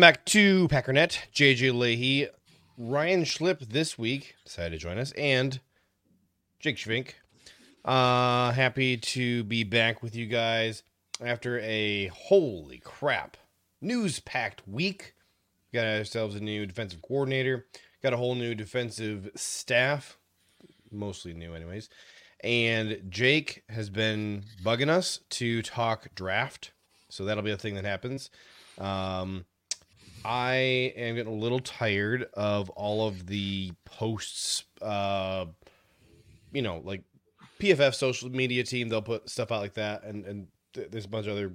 Welcome back to Packernet. JJ Lahey, Ryan Schlip this week decided to join us, and Jake Schvink. Uh, happy to be back with you guys after a holy crap news packed week. Got ourselves a new defensive coordinator, got a whole new defensive staff, mostly new, anyways. And Jake has been bugging us to talk draft, so that'll be a thing that happens. Um, I am getting a little tired of all of the posts. Uh, you know, like PFF social media team, they'll put stuff out like that, and and th- there's a bunch of other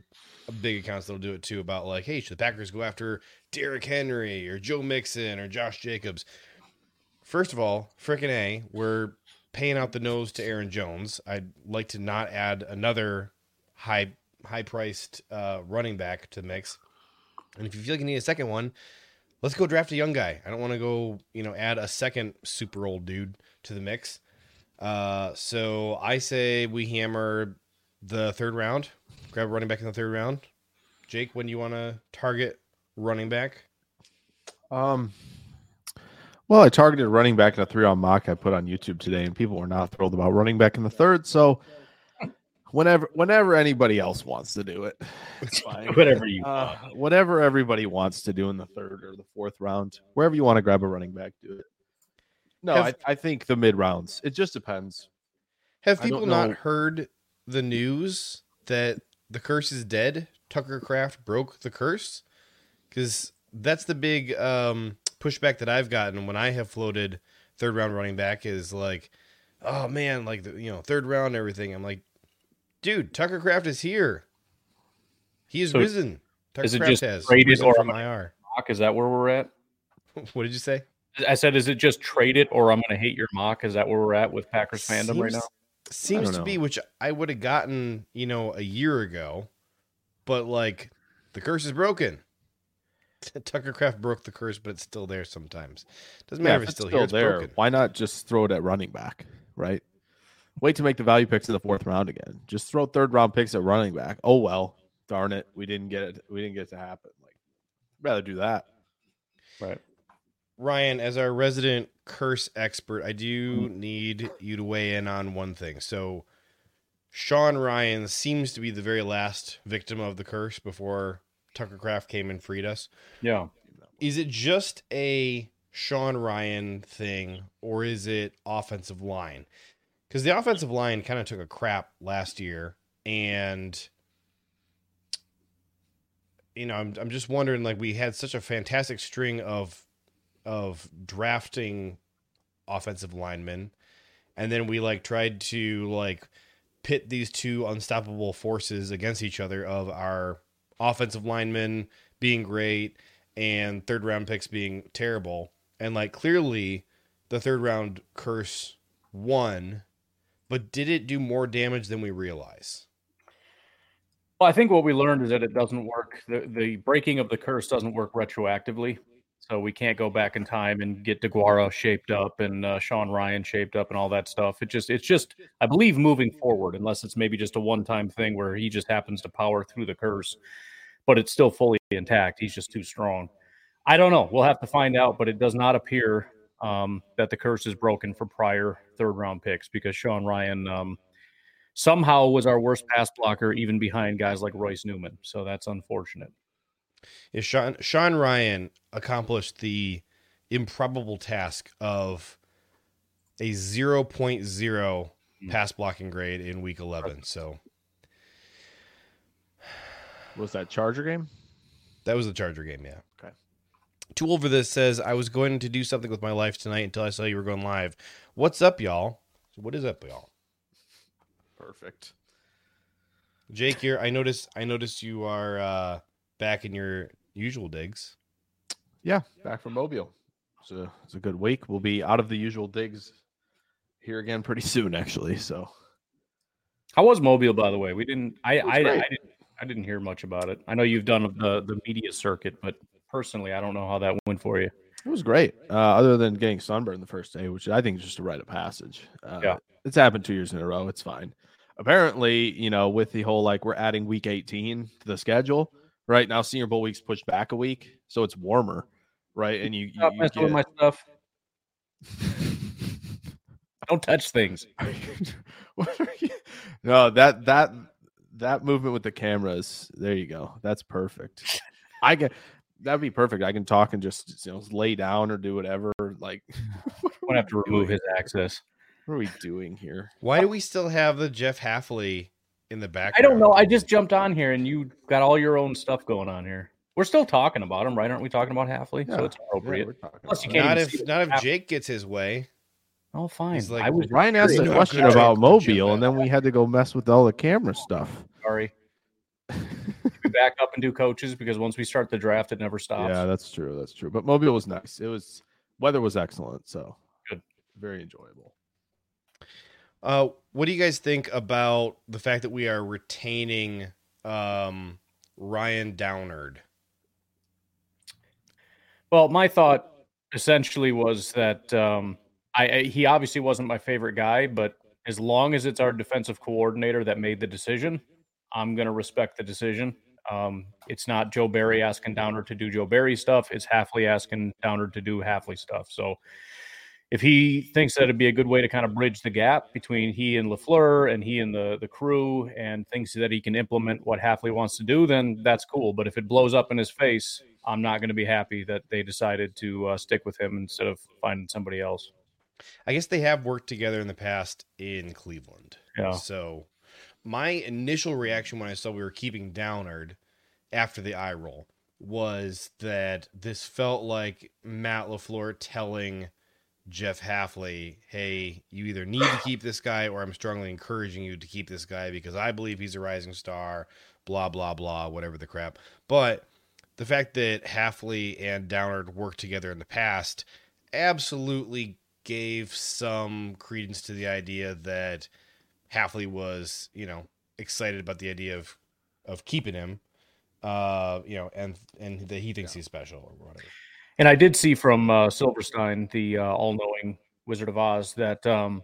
big accounts that'll do it too about like, hey, should the Packers go after Derrick Henry or Joe Mixon or Josh Jacobs? First of all, frickin' a, we're paying out the nose to Aaron Jones. I'd like to not add another high high priced uh, running back to the mix. And if you feel like you need a second one, let's go draft a young guy. I don't want to go, you know, add a second super old dude to the mix. Uh, so I say we hammer the third round, grab a running back in the third round. Jake, when do you want to target running back? Um, well, I targeted running back in a three-round mock I put on YouTube today, and people were not thrilled about running back in the third. So, whenever, whenever anybody else wants to do it. Whatever you Uh, whatever everybody wants to do in the third or the fourth round, wherever you want to grab a running back, do it. No, Have- I, I think the mid rounds. It just depends. Have people not heard the news that the curse is dead? Tucker Kraft broke the curse? Because that's the big um, pushback that I've gotten when I have floated third round running back is like, oh man, like, the, you know, third round everything. I'm like, dude, Tucker Kraft is here. He is So risen. Tucker is it Craft just has traded or from IR. mock. Is that where we're at? what did you say? I said, is it just trade it or I'm going to hate your mock? Is that where we're at with Packers fandom right now? Seems to be, which I would have gotten, you know, a year ago, but like the curse is broken. Tucker Kraft broke the curse, but it's still there sometimes. Doesn't matter if if it's still, here; it's there, broken. why not just throw it at running back, right? Wait to make the value picks in the fourth round again. Just throw third round picks at running back. Oh well, darn it, we didn't get it. We didn't get it to happen. Like, rather do that. Right. Ryan, as our resident curse expert, I do hmm. need you to weigh in on one thing. So, Sean Rhyan seems to be the very last victim of the curse before Tucker Kraft came and freed us. Yeah. Is it just a Sean Rhyan thing, or is it offensive line? Because the offensive line kind of took a crap last year, and you know, I'm I'm just wondering. Like, we had such a fantastic string of of drafting offensive linemen, and then we like tried to like pit these two unstoppable forces against each other of our offensive linemen being great and third round picks being terrible. And like clearly the third round curse won, but did it do more damage than we realize? Well, I think what we learned is that it doesn't work. The, the breaking of the curse doesn't work retroactively. So we can't go back in time and get Deguara shaped up and uh, Sean Rhyan shaped up and all that stuff. It just, it's just, I believe, moving forward, unless it's maybe just a one-time thing where he just happens to power through the curse, but it's still fully intact. He's just too strong. I don't know. We'll have to find out, but it does not appear um, that the curse is broken for prior third-round picks because Sean Rhyan um, somehow was our worst pass blocker, even behind guys like Royce Newman. So that's unfortunate is Sean Sean Rhyan accomplished the improbable task of a 0.0 pass blocking grade in week 11. So was that Charger game? That was the Charger game, yeah. Okay. Too old for this says I was going to do something with my life tonight until I saw you were going live. What's up, y'all? What is up, y'all? Perfect. Jake, here I notice I notice you are uh back in your usual digs. Yeah, back from Mobile. It's a it's a good week. We'll be out of the usual digs here again pretty soon, actually. So, how was Mobile, by the way? We didn't. I I, I, didn't. I didn't hear much about it. I know you've done the the media circuit, but personally, I don't know how that went for you. It was great. Uh, other than getting sunburned the first day, which I think is just a rite of passage. Uh, yeah, it's happened two years in a row. It's fine. Apparently, you know, with the whole like we're adding week 18 to the schedule right now senior bowl week's pushed back a week so it's warmer right and you, you, you get... my stuff don't touch things no that that that movement with the cameras there you go that's perfect i can that'd be perfect i can talk and just you know lay down or do whatever like what have to remove his access what are we doing here why do we still have the jeff hafley in the back. I don't know. I just jumped on here and you got all your own stuff going on here. We're still talking about him, right? Aren't we talking about Hafley? Yeah. So it's appropriate. Yeah, Plus, you can't not if not if Jake gets his way. Oh, fine. Like, I was Ryan asked a question about Mobile, and then we had to go mess with all the camera stuff. Sorry. we back up and do coaches because once we start the draft, it never stops. Yeah, that's true. That's true. But Mobile was nice. It was weather was excellent, so good, very enjoyable. Uh, what do you guys think about the fact that we are retaining um, Ryan Downard? Well, my thought essentially was that um, I, I, he obviously wasn't my favorite guy, but as long as it's our defensive coordinator that made the decision, I'm going to respect the decision. Um, it's not Joe Barry asking Downard to do Joe Barry stuff. It's Hafley asking Downard to do Hafley stuff. So if he thinks that it'd be a good way to kind of bridge the gap between he and Lafleur and he and the the crew, and thinks that he can implement what Hafley wants to do, then that's cool. But if it blows up in his face, I'm not going to be happy that they decided to uh, stick with him instead of finding somebody else. I guess they have worked together in the past in Cleveland. Yeah. So my initial reaction when I saw we were keeping Downard after the eye roll was that this felt like Matt LaFleur telling Jeff Hafley, hey, you either need to keep this guy or I'm strongly encouraging you to keep this guy because I believe he's a rising star, blah, blah, blah, whatever the crap. But the fact that Hafley and Downard worked together in the past absolutely gave some credence to the idea that Hafley was, you know, excited about the idea of of keeping him, uh, you know, and and that he thinks yeah. he's special or whatever. And I did see from uh, Silverstein, the uh, all-knowing Wizard of Oz, that um,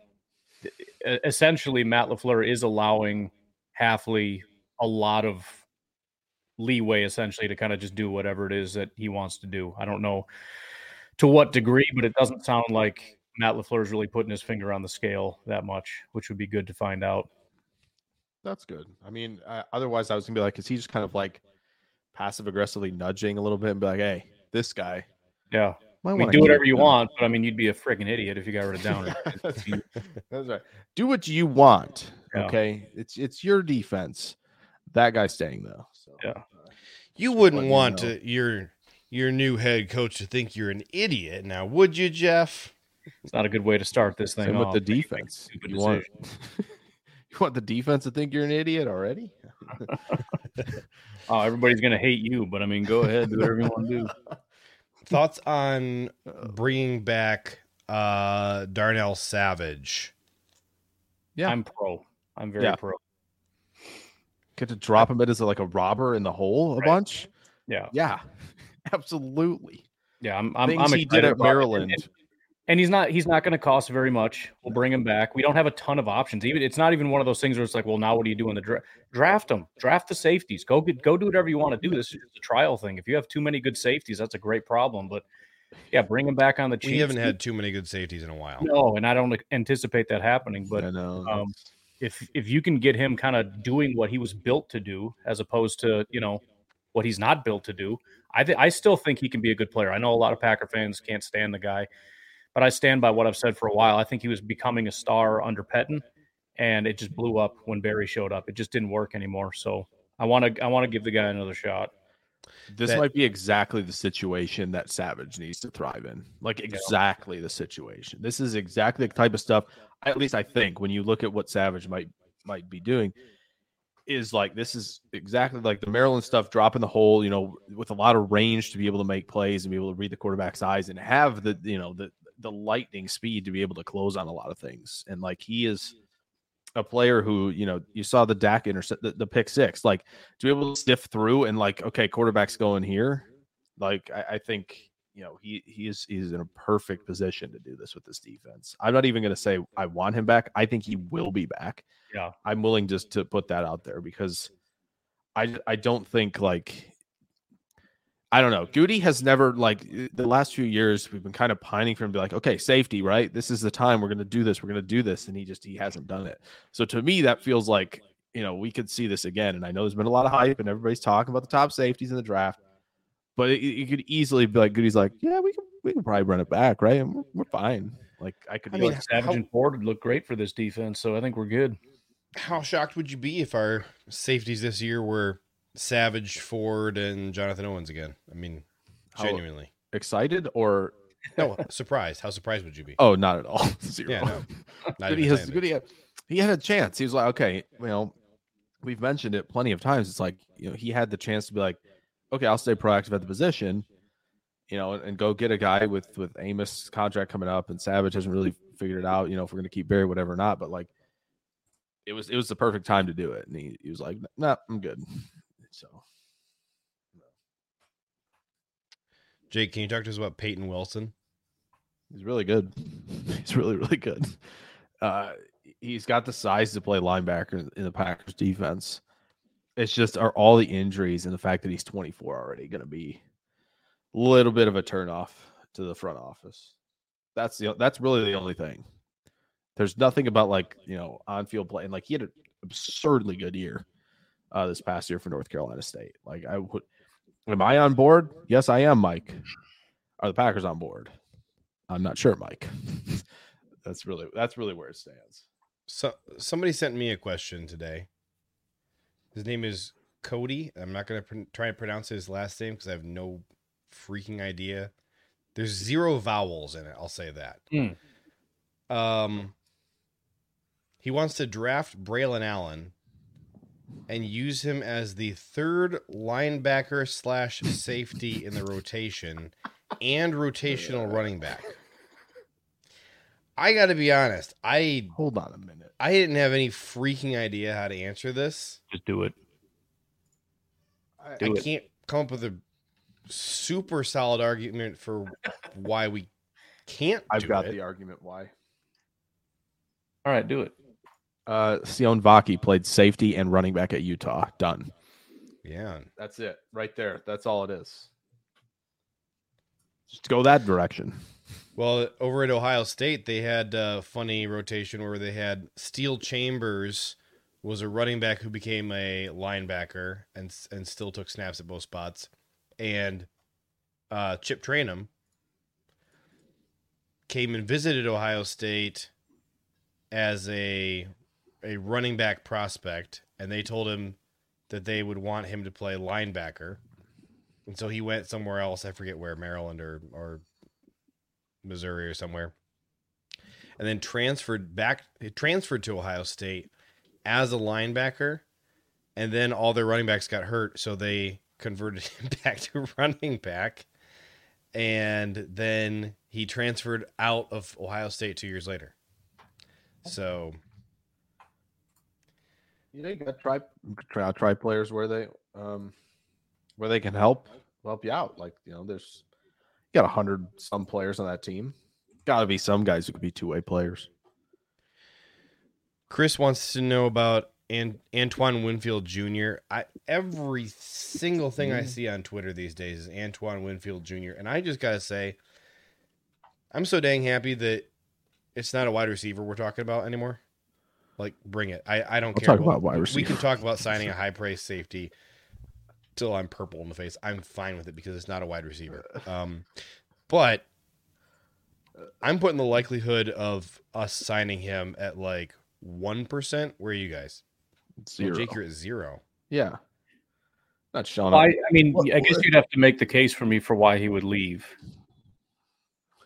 essentially Matt Lafleur is allowing Hafley a lot of leeway, essentially, to kind of just do whatever it is that he wants to do. I don't know to what degree, but it doesn't sound like Matt LaFleur is really putting his finger on the scale that much, which would be good to find out. That's good. I mean, uh, otherwise, I was gonna be like, is he just kind of like passive aggressively nudging a little bit and be like, hey, this guy, Yeah. might I mean, do whatever you down." want, but I mean, you'd be a freaking idiot if you got rid of Downard. That's That's right. Do what you want. Yeah. Okay, it's it's your defense. That guy's staying though. So Yeah. You wouldn't letting you want know. to, your your new head coach to think you're an idiot now, would you, Jeff? It's not a good way to start this thing same with off. the defense. You want you want the defense to think you're an idiot already? Oh, everybody's gonna hate you, but I mean, go ahead, do whatever you want to do. Thoughts on bringing back uh Darnell Savage? Yeah. I'm pro. I'm very Yeah. pro. Get to drop him in as like a robber in the hole a Right. bunch. Yeah, Yeah, absolutely. yeah. I'm. I'm. Things I'm he did at it. Maryland. And- and he's not. He's not going to cost very much. We'll bring him back. We don't have a ton of options. Even it's not even one of those things where it's like, well, now what do you do in the draft? Draft them. Draft the safeties. Go get. Go do whatever you want to do. This is just a trial thing. If you have too many good safeties, that's a great problem. But yeah, bring him back on the cheap. We haven't had too many good safeties in a while. no, and I don't anticipate that happening. But I know. um, if if you can get him kind of doing what he was built to do, as opposed to you know what he's not built to do, I th- I still think he can be a good player. I know a lot of Packer fans can't stand the guy, but I stand by what I've said for a while. I think he was becoming a star under Pettine, and it just blew up when Barry showed up. It just didn't work anymore. So I want to I want to give the guy another shot. This that- might be exactly the situation that Savage needs to thrive in. Like exactly the situation. This is exactly the type of stuff. At least I think when you look at what Savage might might be doing, is like this is exactly like the Maryland stuff. dropping the hole, you know, with a lot of range to be able to make plays and be able to read the quarterback's eyes and have the you know the the lightning speed to be able to close on a lot of things. And like he is a player who you know you saw the Dak intercept the, the pick six like to be able to stiff through and like okay quarterback's going here like I, I think you know he he is he's in a perfect position to do this with this defense i'm not even going to say i want him back i think he will be back Yeah. i'm willing just to put that out there because i i don't think like I don't know. Gutey has never like the last few years we've been kind of pining for him to be like, okay, safety, right? This is the time we're gonna do this, we're gonna do this, and he just he hasn't done it. So to me, that feels like you know we could see this again. And I know there's been a lot of hype, and everybody's talking about the top safeties in the draft, but it, you could easily be like, Gutey's like, yeah, we can we can probably run it back, right? And we're, we're fine. Like I could I be mean, like, Savage how- and Ford would look great for this defense, so I think we're good. How shocked would you be if our safeties this year were Savage, Ford, and Jonathan Owens again? I mean, How- genuinely. excited or No, surprised. How surprised would you be? oh, not at all. Zero. Yeah, no. Not Gutey even has saying Gutey had, he had a chance. He was like, okay, you know, we've mentioned it plenty of times. It's like, you know, he had the chance to be like, okay, I'll stay proactive at the position, you know, and, and go get a guy with with Amos contract coming up and Savage hasn't really figured it out, you know, if we're gonna keep Barry, whatever or not. But like it was it was the perfect time to do it. And he, he was like, nah, I'm good. So Jake, can you talk to us about Peyton Wilson? He's really good. He's really, really good. Uh, he's got the size to play linebacker in the Packers defense. It's just are all the injuries and the fact that he's 24 already going to be a little bit of a turnoff to the front office. That's the that's really the only thing. There's nothing about like you know on field play and like he had an absurdly good year uh, this past year for North Carolina State. Like I would, am I on board? Yes, I am, Mike. Are the Packers on board? I'm not sure, Mike. that's really that's really where it stands. So somebody sent me a question today. His name is Cody. I'm not going to pr- try and pronounce his last name because I have no freaking idea. There's zero vowels in it. I'll say that. Hmm. Um, he wants to draft Braelon Allen and use him as the third linebacker slash safety in the rotation and rotational running back. I got to be honest. I Hold on a minute. I didn't have any freaking idea how to answer this. Just do it. I, Do I it. can't come up with a super solid argument for why we can't. I've do got it. the argument why. All right, do it. Uh Sione Vaki played safety and running back at Utah. Done. Yeah, That's it. Right there. That's all it is. Just go that direction. Well, over at Ohio State, they had a funny rotation where they had Steele Chambers was a running back who became a linebacker and and still took snaps at both spots, and uh, Chip Trayanum came and visited Ohio State as a a running back prospect, and they told him that they would want him to play linebacker, and so he went somewhere else. I forget where, Maryland or or Missouri or somewhere, and then transferred back. Transferred to Ohio State as a linebacker, and then all their running backs got hurt, so they converted him back to running back, and then he transferred out of Ohio State two years later. So You know, you got try try try players where they um where they can help help you out. Like you know, there's you got a hundred some players on that team. Got to be some guys who could be two way players. Chris wants to know about An- Antoine Winfield Jr. I every single thing I see on Twitter these days is Antoine Winfield Jr. And I just gotta say, I'm so dang happy that it's not a wide receiver we're talking about anymore. Like, bring it. I, I don't We'll care. talk about wide We can talk about signing a high price safety till I'm purple in the face. I'm fine with it because it's not a wide receiver. Um, but I'm putting the likelihood of us signing him at like one percent. Where are you guys? Well, Zero. Jake, you're at zero. yeah. Not showing Well, I, up. I mean, What- I guess you'd have to make the case for me for why he would leave.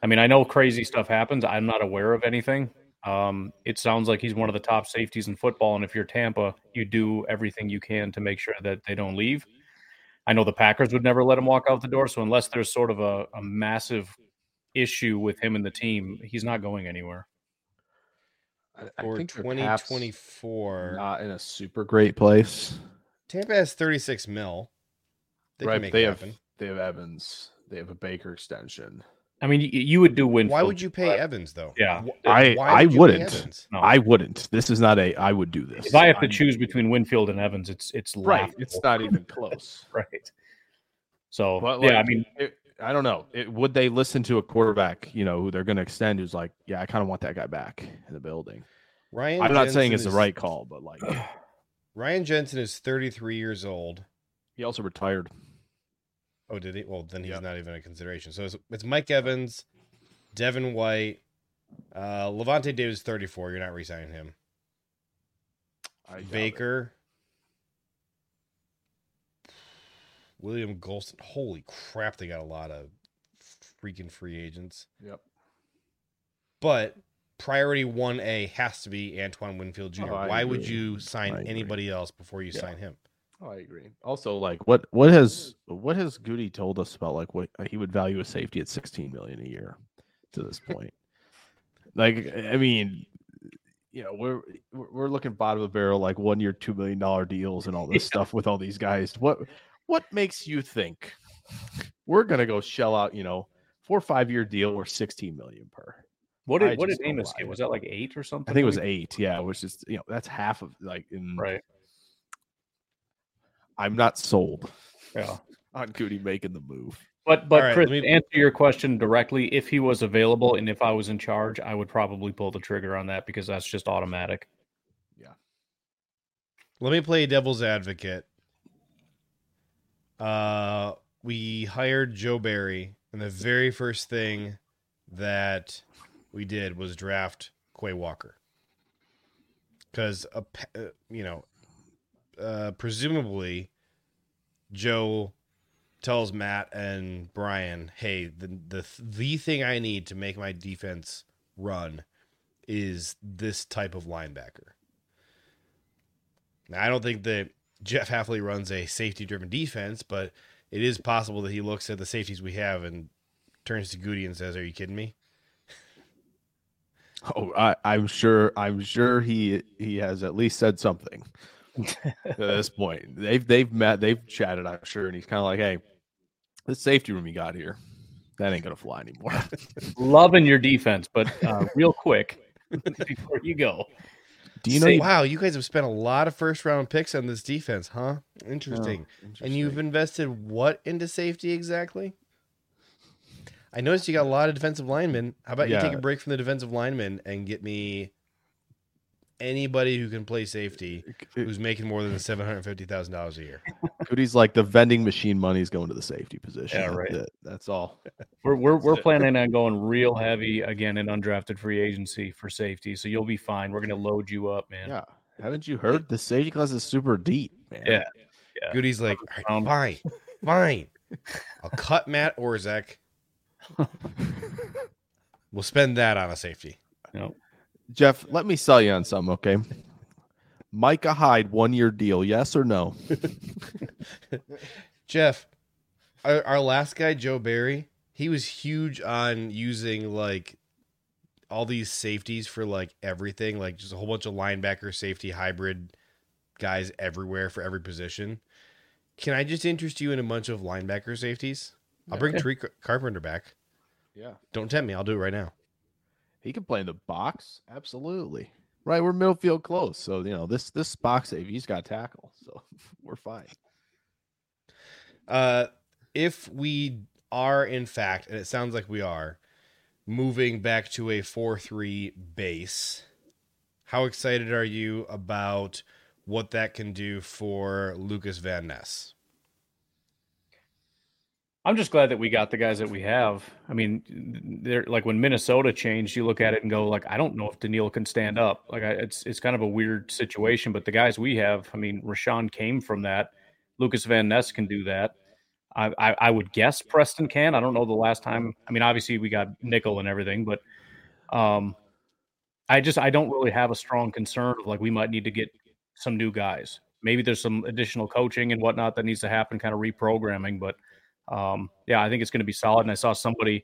I mean, I know crazy stuff happens. I'm not aware of anything. Um, it sounds like he's one of the top safeties in football, and if you're Tampa, you do everything you can to make sure that they don't leave. I know the Packers would never let him walk out the door, so unless there's sort of a, a massive issue with him and the team, he's not going anywhere. I, I think 2024, not in a super great place. Tampa has 36 mil. They right, can make they it have happen. they have Evans. They have a Baker extension. I mean, you, you would do Winfield. Why would you pay Evans though? Yeah. I why I would wouldn't. No. I wouldn't. This is not a. I would do this. If I have to I'm- choose between Winfield and Evans, it's it's right, laughable. it's not even close. right. So But yeah, I mean, it, I don't know. It, would they listen to a quarterback? You know, who they're going to extend? Who's like, yeah, I kind of want that guy back in the building. Ryan. I'm not saying Jensen it's the right call, but like, Ryan Jensen is 33 years old. he also retired. Oh, did he? Well, then he's Yeah. not even a consideration. So it's, it's Mike Evans, Devin White, uh, Lavonte David, 34. You're not re-signing him. I. Baker, William Gholston. Holy crap, they got a lot of freaking free agents. Yep. But priority 1A has to be Antoine Winfield Jr. Oh, Why would you sign anybody else before you Yeah. sign him? Oh, I agree. Also, like, what what has what has Gutey told us about like what he would value a safety at 16 million a year to this point? like, I mean, you know, we're we're looking bottom of the barrel, like one year, two million dollar deals and all this stuff with all these guys. What what makes you think we're gonna go shell out, you know, four or five year deal or 16 million per? what I what did Amos get? Was that like eight or something? I think it was eight. Yeah, which is you know that's half of like in. right. I'm not sold Yeah. on Gutey making the move. But but right, Chris, let me- answer your question directly, if he was available and if I was in charge, I would probably pull the trigger on that because that's just automatic. Yeah. Let me play devil's advocate. Uh, we hired Joe Barry, and the very first thing that we did was draft Quay Walker, because a you know, uh, presumably, Joe tells Matt and Brian, "Hey, the the the thing I need to make my defense run is this type of linebacker." Now, I don't think that Jeff Hafley runs a safety driven defense, but it is possible that he looks at the safeties we have and turns to Gutey and says, Are you kidding me? Oh, I, I'm sure. I'm sure he he has at least said something at this point. They've they've met. They've chatted. I'm sure, and he's kind of like, "Hey, this safety room you got here, that ain't gonna fly anymore." Loving your defense, but uh, real quick before you go, Do you know? Say- wow, you guys have spent a lot of first round picks on this defense, huh? Interesting. And you've invested what into safety exactly? I noticed you got a lot of defensive linemen. How about you take a break from the defensive linemen and get me anybody who can play safety who's making more than seven hundred fifty thousand dollars a year? Cody's like the vending machine money's going to the safety position. Yeah, That's right. it. That's all. We're we're, we're planning on going real heavy again in undrafted free agency for safety, so you'll be fine. We're gonna load you up, man. Yeah. Haven't you heard the safety class is super deep, man? Yeah. Gutey's like, Um, right, fine, fine. I'll cut Matt Orzech. we'll spend that on a safety. No. Jeff, let me sell you on something, okay? Micah Hyde, one year deal, yes or no? Jeff, our, our last guy, Joe Barry, he was huge on using like all these safeties for like everything, like just a whole bunch of linebacker, safety, hybrid guys everywhere for every position. Can I just interest you in a bunch of linebacker safeties? I'll bring Tariq Carpenter back. Yeah. Don't tempt me. I'll do it right now. He can play in the box. Absolutely. Right. We're middle field close. So, you know, this this box save, he's got tackle. So we're fine. Uh, if we are in fact, and it sounds like we are, moving back to a four-three base, how excited are you about what that can do for Lucas Van Ness? I'm just glad that we got the guys that we have. I mean, they're like when Minnesota changed, you look at it and go like, I don't know if Daniil can stand up. Like, I, it's it's kind of a weird situation. But the guys we have, I mean, Rashan came from that. Lucas Van Ness can do that. I, I I would guess Preston can. I don't know the last time. I mean, obviously we got nickel and everything, but um, I just I don't really have a strong concern of like we might need to get some new guys. Maybe there's some additional coaching and whatnot that needs to happen, kind of reprogramming, but um, yeah, I think it's going to be solid. And I saw somebody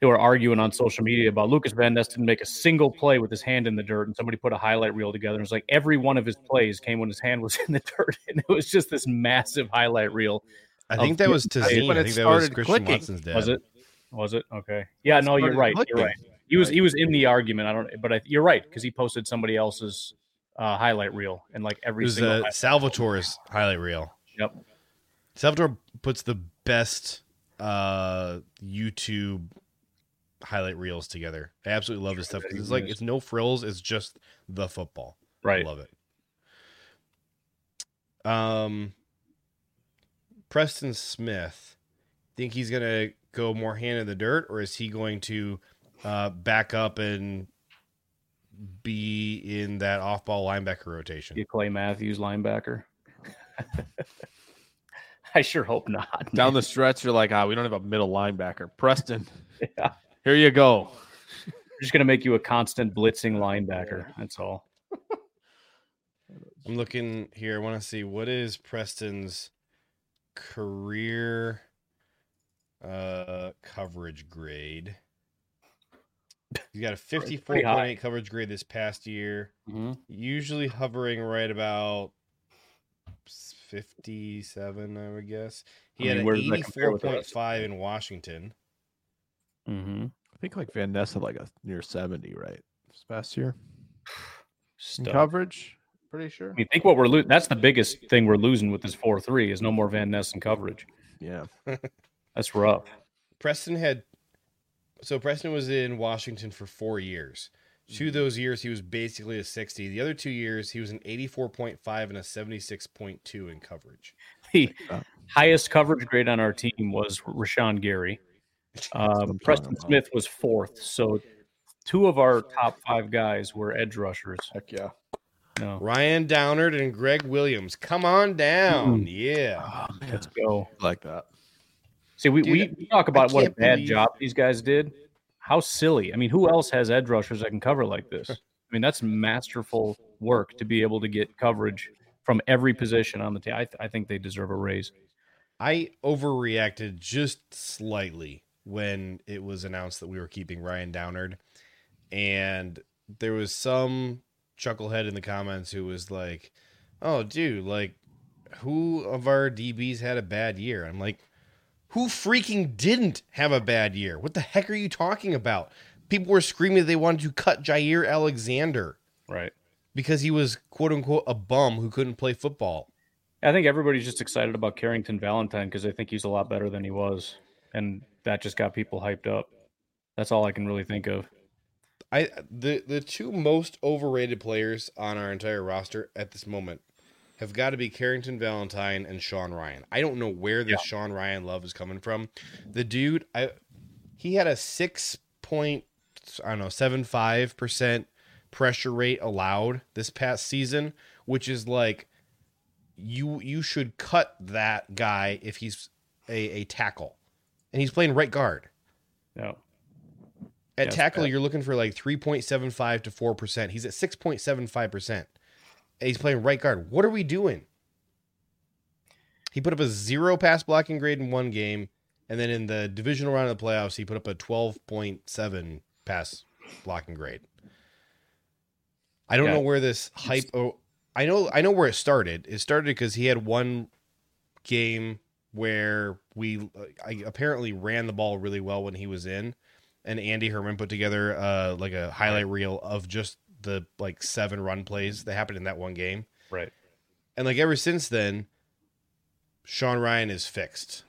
they were arguing on social media about Lucas Van Ness didn't make a single play with his hand in the dirt, and somebody put a highlight reel together. And it was like every one of his plays came when his hand was in the dirt, and it was just this massive highlight reel. I think that was That's Tazeen. when it that was started Christian clicking. Watson's dad. Was it? Was it okay? Yeah, no, you're right. clicking. You're right. He was he was in the argument. I don't, but I, you're right because he posted somebody else's uh, highlight reel, and like It every was single. uh, highlight- Salvatore's highlight reel. Yep. Salvatore puts the best uh, YouTube highlight reels together. I absolutely love his stuff because it's like it's no frills. It's just the football. Right. I love it. Um, Preston Smith, think he's gonna go more hand in the dirt, or is he going to uh, back up and be in that off-ball linebacker rotation? Get Clay Matthews linebacker. I sure hope not. Down the stretch, you're like, ah, we don't have a middle linebacker. Preston, Yeah. here you go. We're just gonna make you a constant blitzing linebacker. That's all. I'm looking here. I want to see what is Preston's career uh coverage grade. He's got a 54.8 coverage grade this past year. Mm-hmm. Usually hovering right about 57, I would guess. He I had an where does that compare with us? 84.5 in Washington. Mm-hmm. I think like Van Ness had like a near 70, right? This past year. Coverage, pretty sure. I mean, think what we're losing. That's the biggest thing we're losing with this four three is no more Van Ness in coverage. Yeah. That's rough. Preston had so Preston was in Washington for four years. Two of those years he was basically a 60. The other two years he was an 84.5 and a 76.2 in coverage. The Uh, highest coverage grade on our team was Rashan Gary. what Um, Preston. Smith was fourth. So two of our top five guys were edge rushers. Heck yeah. No, Ryan Downard and Greg Williams. Come on down. Mm. Yeah. Oh, let's go. like that. See, we, Dude, we we talk about what a bad believe- job these guys did. How silly. I mean, who else has edge rushers that can cover like this? I mean, that's masterful work to be able to get coverage from every position on the team. I, th- I think they deserve a raise. I overreacted just slightly when it was announced that we were keeping Ryan Downard. And there was some chucklehead in the comments who was like, oh, dude, like, who of our DBs had a bad year? I'm like, who freaking didn't have a bad year? What the heck are you talking about? People were screaming that they wanted to cut Jaire Alexander Right. because he was quote unquote a bum who couldn't play football. I think everybody's just excited about Carrington Valentine because they think he's a lot better than he was. And that just got people hyped up. That's all I can really think of. I the the two most overrated players on our entire roster at this moment have got to be Carrington Valentine and Sean Rhyan. I don't know where this Yeah. Sean Rhyan love is coming from. The dude, I he had a six point I don't know seven five percent pressure rate allowed this past season, which is like you you should cut that guy if he's a, a tackle, and he's playing right guard. No. At Yes, tackle, bad. you're looking for like 3.75 to 4%. He's at 6.75%. He's playing right guard. What are we doing? He put up a zero pass blocking grade in one game. And then in the divisional round of the playoffs, he put up a 12.7 pass blocking grade. I don't Yeah. know where this hype. Oh, I know. I know where it started. It started because he had one game where we I apparently ran the ball really well when he was in, and Andy Herman put together uh like a highlight reel of just the like seven run plays that happened in that one game, Right. and like ever since then, Sean Rhyan is fixed,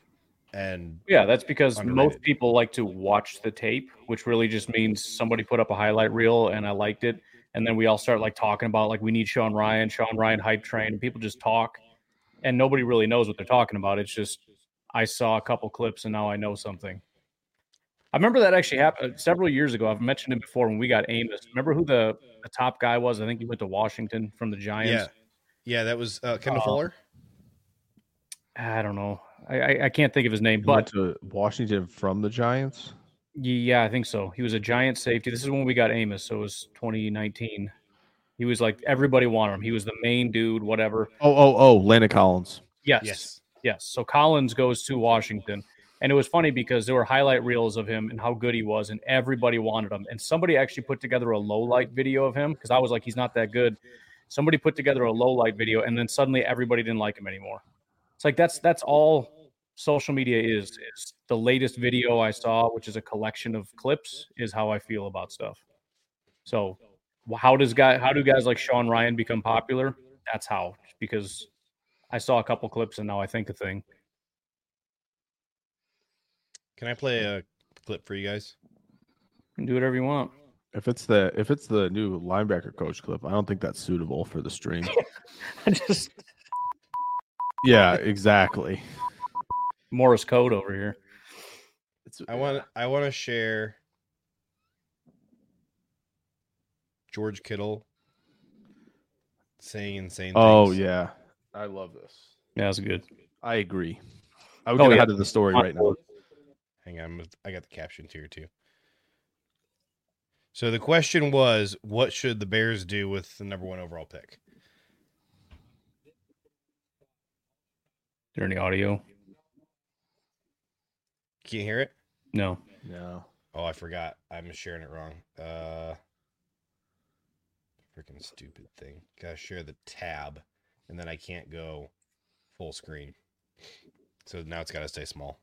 and Yeah, that's because Underrated. most people like to watch the tape, which really just means somebody put up a highlight reel and I liked it. And then we all start like talking about like we need Sean Rhyan, Sean Rhyan hype train, and people just talk and nobody really knows what they're talking about. It's just I saw a couple clips and now I know something. I remember that actually happened several years ago. I've mentioned it before when we got Amos. Remember who the, the top guy was? I think he went to Washington from the Giants. yeah, yeah, that was uh, Kendall Uh, Fuller. I don't know. I, I, I can't think of his name, He went but to Washington from the Giants. Yeah, I think so. He was a giant safety. This is when we got Amos, so it was 2019. He was like everybody wanted him. He was the main dude, whatever. Oh, oh, oh, Landon Collins. Yes, yes. Yes, So Collins goes to Washington, and it was funny because there were highlight reels of him and how good he was, and everybody wanted him. And somebody actually put together a low light video of him because I was like, he's not that good. Somebody put together a low light video, and then suddenly everybody didn't like him anymore. It's like that's that's all social media is is the latest video I saw, which is a collection of clips, is how I feel about stuff. So, how does guy how do guys like Sean Rhyan become popular? That's how because I saw a couple clips and now I think a thing. Can I play a clip for you guys? Do whatever you want. If it's the if it's the new linebacker coach clip, I don't think that's suitable for the stream. I just yeah, exactly. Morris code over here. It's, I want I want to share George Kittle saying insane things. Oh things. yeah, I love this. Yeah, that's good. I agree. I would Oh, get yeah. ahead of the story right now. Hang on, I'm with- I got the captions here too. So the question was, what should the Bears do with the number one overall pick? Is there any audio? Can you hear it? No. No. Oh, I forgot. I'm sharing it wrong. Uh, freaking stupid thing. Gotta share the tab, and then I can't go full screen. So now it's got to stay small.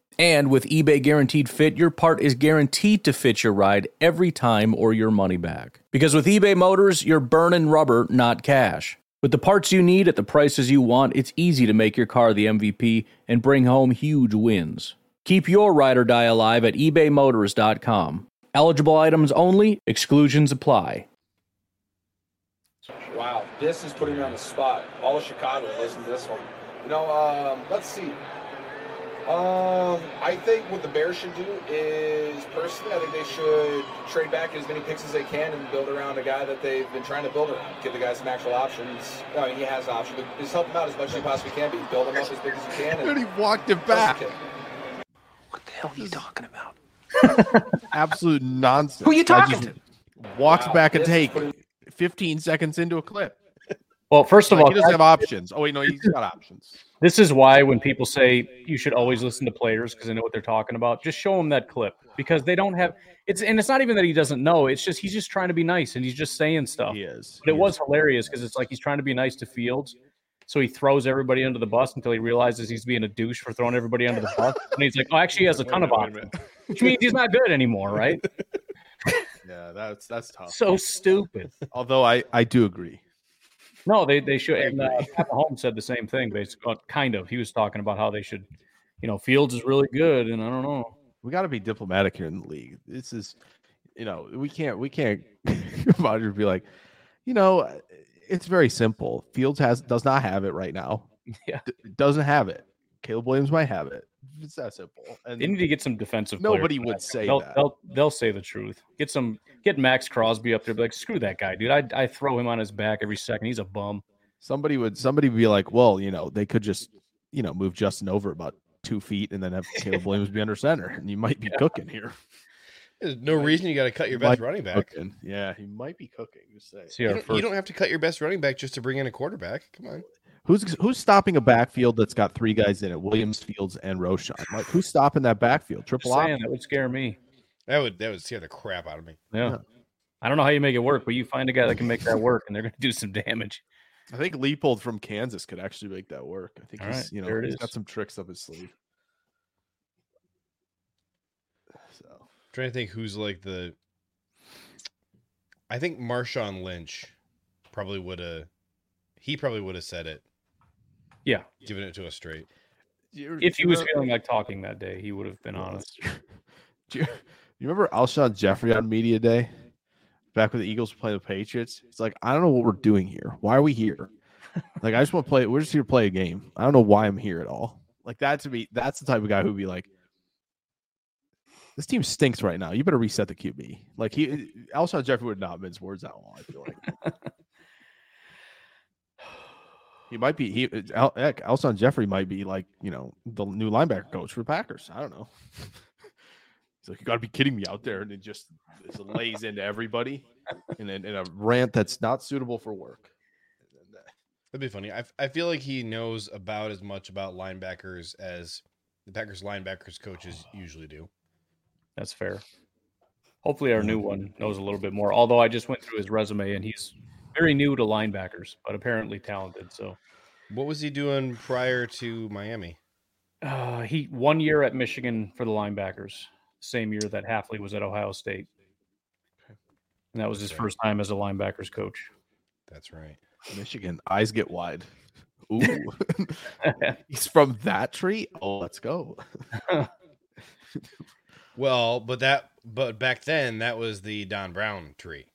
And with eBay Guaranteed Fit, your part is guaranteed to fit your ride every time or your money back. Because with eBay Motors, you're burning rubber, not cash. With the parts you need at the prices you want, it's easy to make your car the MVP and bring home huge wins. Keep your ride or die alive at ebaymotors.com. Eligible items only, exclusions apply. Wow, this is putting me on the spot. All of Chicago, listen to this one. You know, um, let's see. Um, I think what the Bears should do is, personally, I think they should trade back as many picks as they can and build around a guy that they've been trying to build around. Give the guy some actual options. I mean, he has options, but just help him out as much as you possibly can be. Build him up as big as you can. And And he walked it back. What the hell are you talking about? Absolute nonsense. Who are you talking just Walks Wow, back a this is take putting- 15 seconds into a clip. Well, first of Like, all, he doesn't have options. Oh wait, no, he's got options. This is why when people say you should always listen to players because they know what they're talking about, just show them that clip because they don't have it's and it's not even that he doesn't know. It's just he's just trying to be nice and he's just saying stuff. He is. But it He was is. hilarious because it's like he's trying to be nice to Fields. So he throws everybody under the bus until he realizes he's being a douche for throwing everybody under the bus. And he's like, oh, actually, he has a ton of options, which means he's not good anymore, right? Yeah, that's that's tough. So stupid. Although I I do agree. No, they they should. And uh, Pat Mahomes said the same thing, basically. Kind of. He was talking about how they should, you know, Fields is really good, and I don't know. We got to be diplomatic here in the league. This is, you know, we can't we can't come out be like, you know, it's very simple. Fields has does not have it right now. Yeah. D- doesn't have it. Caleb Williams might have it. It's that simple. And They need to get some defensive. Nobody would that. say they'll, that. They'll, they'll say the truth. Get some. Get Maxx Crosby up there. Be like, screw that guy, dude. I I throw him on his back every second. He's a bum. somebody would somebody would be like, well, you know, they could just, you know, move Justin over about two feet and then have Caleb Williams be under center, and you might be cooking here. There's no reason you got to cut your best running back. cooking. Yeah, he might be cooking. Just say. You don't, first. you don't have to cut your best running back just to bring in a quarterback. Come on. Who's who's stopping a backfield that's got three guys in it? Williams, Fields, and Roschon. Like who's stopping that backfield? Triple saying, option. that would scare me. That would that would scare the crap out of me. Yeah. Yeah. I don't know how you make it work, but you find a guy that can make that work, and they're going to do some damage. I think Leipold from Kansas could actually make that work. I think All he's right, you know there it he's got some tricks up his sleeve. So trying to think who's like the. I think Marshawn Lynch probably would have. He probably would have said it, Yeah. Giving it to us straight. If he was feeling like talking that day, he would have been honest. Do you, you remember Alshon Jeffery on media day? Back when the Eagles were playing the Patriots, it's like I don't know what we're doing here. Why are we here? Like I just want to play. We're just here to play a game. I don't know why I'm here at all. Like that to me, that's the type of guy who'd be like, "This team stinks right now. You better reset the QB." Like he, Alshon Jeffery would not mince words that long. I feel like he might be. He Al, heck, Alshon Jeffery might be like you know the new linebacker coach for Packers. I don't know. He's like, you got to be kidding me out there, and it just, just lays into everybody, in, a- in a rant that's not suitable for work. That'd be funny. I, I feel like he knows about as much about linebackers as the Packers linebackers coaches usually do. That's fair. Hopefully, our new one knows a little bit more. Although I just went through his resume and he's very new to linebackers, but apparently talented. So What was he doing prior to Miami? uh, he one year at Michigan for the linebackers, same year that Hafley was at Ohio State, and that was his Okay. first time as a linebackers coach. That's right. Michigan eyes get wide. Ooh, he's from that tree. Oh, let's go. Well, but that but back then that was the Don Brown tree.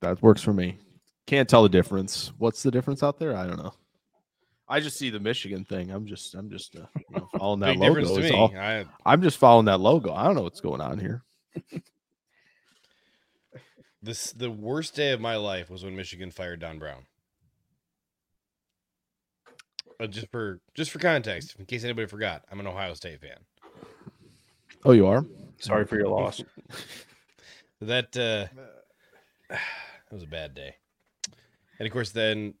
That works for me. Can't tell the difference. What's the difference out there? I don't know. I just see the Michigan thing. I'm just, I'm just uh, you know, following that Big difference logo. to is me. all. I, I'm just following that logo. I don't know what's going on here. this the worst day of my life was when Michigan fired Don Brown. Uh, just for just for context, in case anybody forgot, I'm an Ohio State fan. Oh, you are. Sorry for your loss. That uh, was a bad day. And of course, then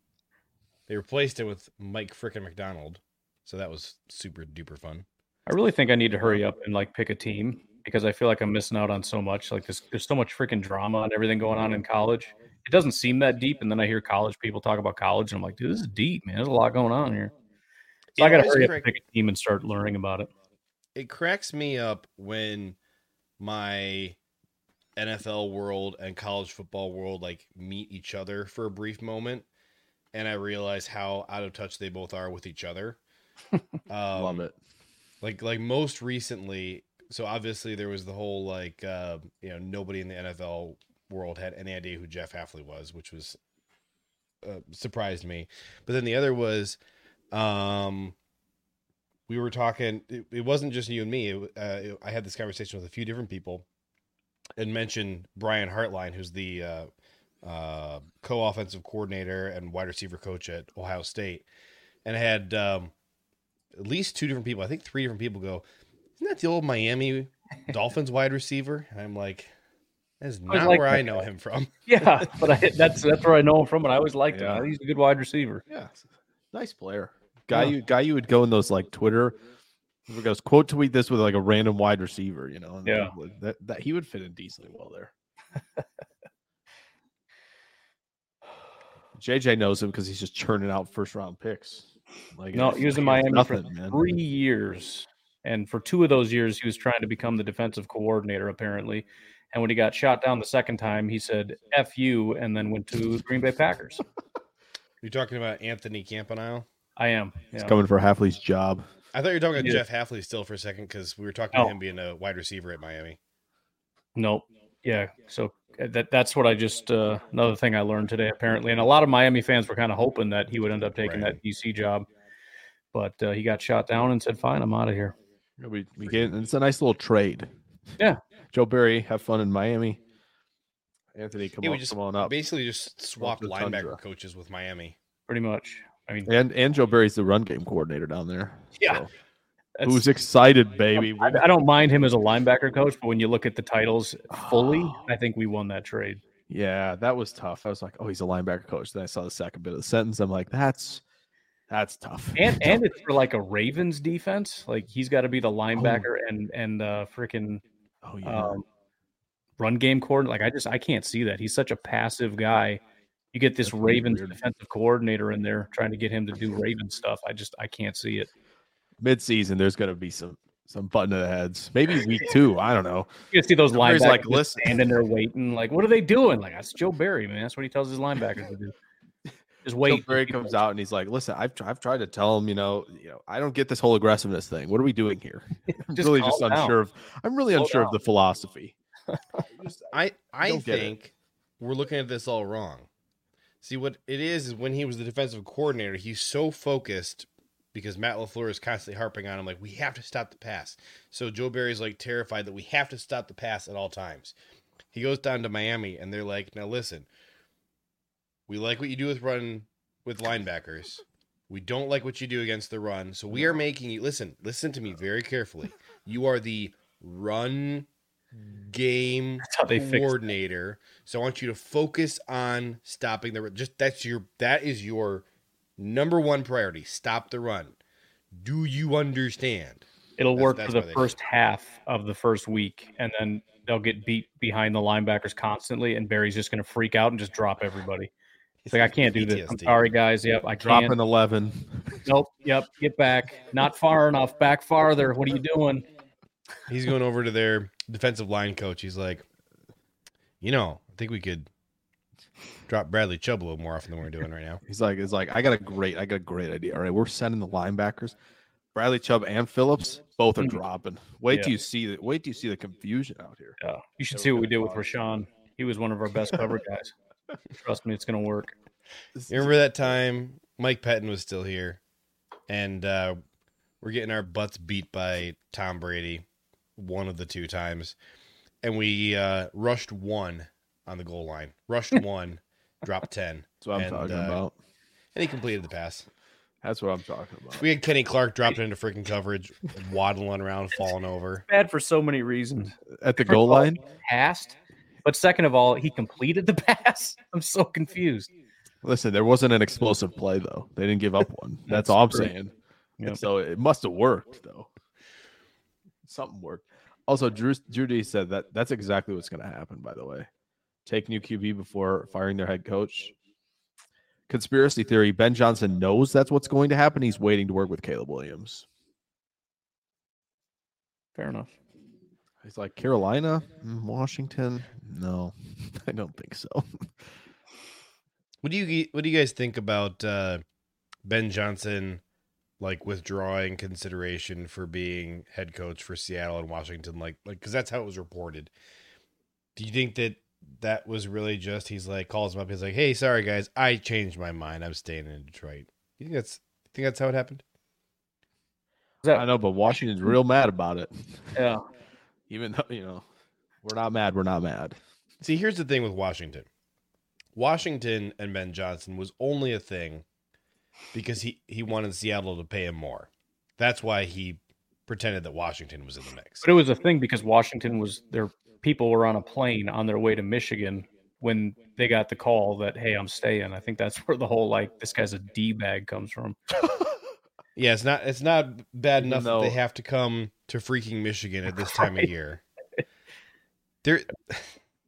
they replaced it with Mike frickin' Macdonald, so that was super duper fun. I really think I need to hurry um, up and like pick a team because I feel like I'm missing out on so much. Like there's there's so much freaking drama and everything going on in college. It doesn't seem that deep, and then I hear college people talk about college, and I'm like, dude, this is deep, man. There's a lot going on here. So It I got to hurry up crack- and pick a team and start learning about it. It cracks me up when my NFL world and college football world like meet each other for a brief moment, and I realize how out of touch they both are with each other. Um, Love it. like like most recently so obviously there was the whole like uh you know nobody in the nfl world had any idea who jeff hafley was which was uh, surprised me but then the other was um we were talking it, it wasn't just you and me it, uh, it- i had this conversation with a few different people and mentioned brian hartline who's the uh, uh, co-offensive coordinator and wide receiver coach at ohio state and I had um, at least two different people, I think three different people go, Isn't that the old Miami Dolphins wide receiver? And I'm like, That's not liked where I know guy. him from. Yeah, but I, that's that's where I know him from, and I always liked Yeah. him. He's a good wide receiver. Yeah, nice player. Guy, Yeah. you guy, you would go in those like Twitter. He goes quote tweet this with like a random wide receiver, you know. and Yeah. that, that he would fit in decently well there. JJ knows him because he's just churning out first round picks. Like No, he was in like it's Miami for nothing, man. three years, and for two of those years, he was trying to become the defensive coordinator, apparently. And when he got shot down the second time, he said "f you" and then went to Green Bay Packers. You're talking about Anthony Campanile? I am. He's yeah. coming for Hafley's job. I thought you were talking about Yeah. Jeff Hafley still for a second because we were talking Oh. about him being a wide receiver at Miami. Nope. Yeah. So uh, that that's what I just uh, another thing I learned today apparently, and a lot of Miami fans were kind of hoping that he would end up taking Right. that DC job, but uh, he got shot down and said, "Fine, I'm out of here." Yeah, We we get it's a nice little trade. Yeah. Joe Barry, have fun in Miami. Anthony, come Yeah, we on, just come on up. Basically, just swapped linebacker tundra. coaches with Miami. Pretty much. I mean, And and Joe Barry's the run game coordinator down there. Yeah. So, who's excited, baby? I, I don't mind him as a linebacker coach, but when you look at the titles fully, I think we won that trade. Yeah, that was tough. I was like, oh, he's a linebacker coach. Then I saw the second bit of the sentence. I'm like, that's that's tough. And and it's for like a Ravens defense. Like he's got to be the linebacker and and uh freaking oh yeah, um, run game coordinator. Like I just I can't see that. He's such a passive guy. You get this That's Ravens weird. defensive coordinator in there trying to get him to do Raven stuff. I just I can't see it. mid-season, there's gonna be some some button to the heads. Maybe week two. I don't know. You can see those Barry's linebackers like, like "Listen." standing there waiting. Like, what are they doing? Like that's Joe Barry, man. That's what he tells his linebackers to do. Just Joe wait. Barry comes out and he's like, listen, I've I've tried to tell him, you know, you know, I don't get this whole aggressiveness thing. What are we doing here? I'm Just really just down. unsure of. I'm really Slow unsure down. of the philosophy. I I don't get it. think we're looking at this all wrong. See what it is is when he was the defensive coordinator, he's so focused because Matt Lafleur is constantly harping on him like we have to stop the pass. So Joe Barry's like terrified that we have to stop the pass at all times. He goes down to Miami and they're like, "Now listen, we like what you do with run with linebackers. We don't like what you do against the run. So we are making you listen, listen to me very carefully. You are the run game they coordinator. So I want you to focus on stopping the run. Just that's your that is your number one priority. Stop the run. Do you understand? It'll That's- work that's for the why they- first half of the first week, and then they'll get beat behind the linebackers constantly, and Barry's just going to freak out and just drop everybody. It's like I can't do this. I'm sorry, guys. Yep, I Drop can't. an eleven. Nope. Yep. Get back. Not far enough. Back farther. What are you doing? He's going over to their defensive line coach. He's like, you know, I think we could drop Bradley Chubb a little more often than we're doing right now. He's like, it's like, I got a great, I got a great idea. All right, we're sending the linebackers, Bradley Chubb and Phillips, both are Mhm. dropping. Wait Yeah. till you see the, wait till you see the confusion out here. Yeah. You should see what we did with Rashan. He was one of our best cover guys. Trust me, it's going to work. You remember that time Mike Pettine was still here, and uh, we're getting our butts beat by Tom Brady, one of the two times, and we uh, rushed one on the goal line. Rushed one, dropped ten, That's what I'm And, talking uh, about. and he completed the pass. That's what I'm talking about. We had Kenny Clark dropping into freaking coverage, waddling around, falling over. Bad for so many reasons. At the First goal all, line, Passed. But second of all, he completed the pass. I'm so confused. Listen, there wasn't an explosive play though. They didn't give up one. That's, That's all I'm true. saying. Yep. So it must have worked though. Something worked. Also, Drew Drew D said that that's exactly what's going to happen. By the way, take new QB before firing their head coach. Conspiracy theory: Ben Johnson knows that's what's going to happen. He's waiting to work with Caleb Williams. Fair enough. He's like Carolina, Mm, Washington. No, I don't think so. What do you what do you guys think about uh, Ben Johnson like withdrawing consideration for being head coach for Seattle and Washington like like cuz that's how it was reported. Do you think that that was really just he's like calls him up he's like, "Hey, sorry guys, I changed my mind. I'm staying in Detroit." You think that's you think that's how it happened? I know, but Washington's real mad about it. Yeah. Even though you know we're not mad, we're not mad. See, here's the thing with Washington. Washington and Ben Johnson was only a thing because he he wanted Seattle to pay him more. That's why he pretended that Washington was in the mix. But it was a thing because Washington was their people were on a plane on their way to Michigan when they got the call that hey, I'm staying. I think that's where the whole like this guy's a d bag comes from. Yeah, it's not it's not bad Even enough that they have to come to freaking Michigan at this time of year. There,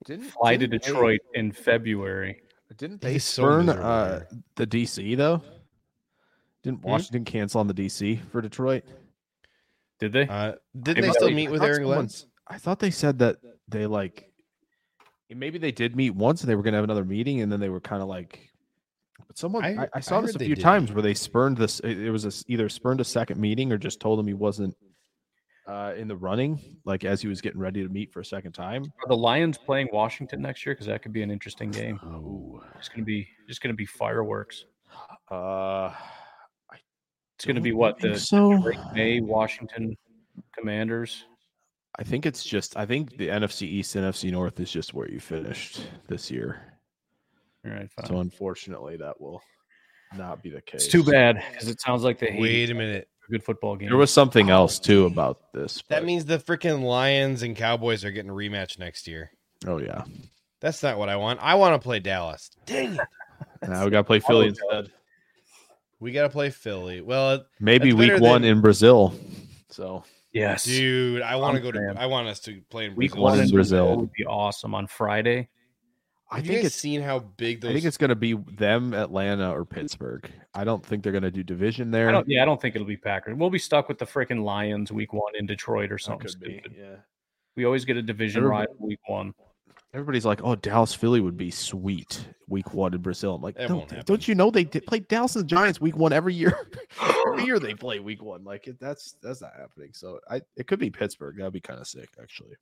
Didn't Fly to didn't they- Detroit in February. Didn't they He's spurn uh, the DC though? Didn't Hmm? Washington cancel on the DC for Detroit? Did they? uh, didn't they still was- meet with I thought Aaron Glenn? I thought they said that they like maybe they did meet once and they were gonna have another meeting and then they were kind of like but someone I I, heard- I I saw this a few did times where they spurned this it, it was a s either spurned a second meeting or just told him he wasn't uh, in the running like as he was getting ready to meet for a second time Are the Lions playing Washington next year? Because that could be an interesting game. Ooh. It's gonna be just gonna be fireworks. uh It's gonna be what the so Drake Maye Washington Commanders. I think it's just I think the NFC East and NFC North is just where you finished this year. All right, fine. So unfortunately that will not be the case. it's too bad because it sounds like they Wait a minute. a good football game. There was something else too about this. That but- means the freaking Lions and Cowboys are getting a rematch next year. Oh yeah. That's not what I want. I want to play Dallas. Dang it. Now we gotta play Philly oh, instead. We got to play Philly. Well, Maybe week one than- in Brazil. So yes, dude, I want to go to. I want us to play in week Brazil. one in in Brazil. Brazil would be awesome on Friday. I Have you think guys it's seen how big those. I think it's gonna be them, Atlanta, or Pittsburgh. I don't think they're gonna do division there. I don't, yeah, I don't think it'll be Packers. We'll be stuck with the freaking Lions week one in Detroit or something could be, yeah. We always get a division Everybody- rival week one. Everybody's like, "Oh, Dallas Philly would be sweet week one in Brazil." I'm like, That "Don't, don't you know they did play Dallas and the Giants week one every year? every year they play week one. Like it, that's that's not happening. So I it could be Pittsburgh. That'd be kind of sick, actually.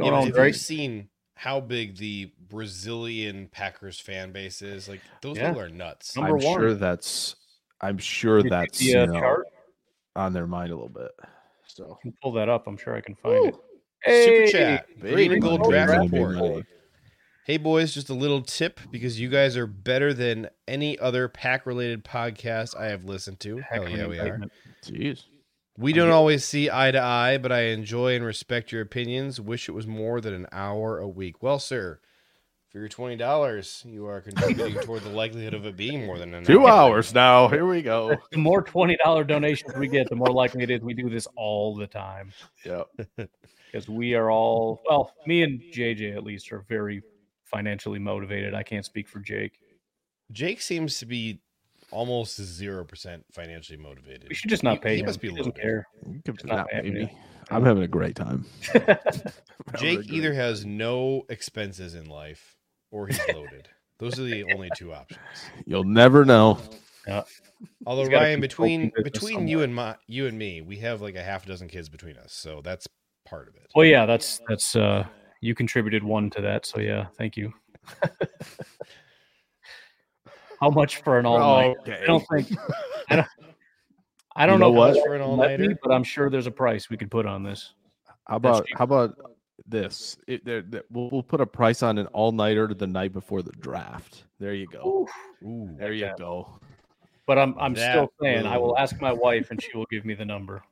Yeah, Well, but have you seen how big the Brazilian Packers fan base is? Like those Yeah. people are nuts. Number I'm one. sure that's I'm sure Did that's see, uh, you know, chart? on their mind a little bit. So I can pull that up. I'm sure I can find it. Super chat. big Green and gold draft report. Hey boys, just a little tip because you guys are better than any other pack related podcast I have listened to. Hell yeah, we are. Jeez. We don't always see eye to eye, but I enjoy and respect your opinions. Wish it was more than an hour a week. Well, sir, for your twenty dollars, you are contributing toward the likelihood of it being more than an Two hour. hours now. Here we go. The more twenty dollar donations we get, the more likely it is we do this all the time Yep. because we are all well. Me and JJ at least are very financially motivated. I can't speak for Jake. Jake seems to be almost zero percent financially motivated. We should just not He- pay he him. must be he doesn't loaded. care. You could- not not happening. I'm having a great time. Jake either has no expenses in life or he's loaded. Those are the only two options. You'll never know. Although Ryan, keep between open business between you and my you and me, we have like a half a dozen kids between us, so that's part of it. Well, yeah, that's that's uh you contributed one to that, so yeah, thank you. How much for an all night? Okay. I don't think I don't I don't You know, know what? For an you let me, all-nighter? but I'm sure there's a price we could put on this. How about how about this? It, there, there- we'll, we'll put a price on an all nighter to the night before the draft. There you go. Ooh, There you that. go. But I'm I'm That still saying I will will- ask my wife and she will give me the number.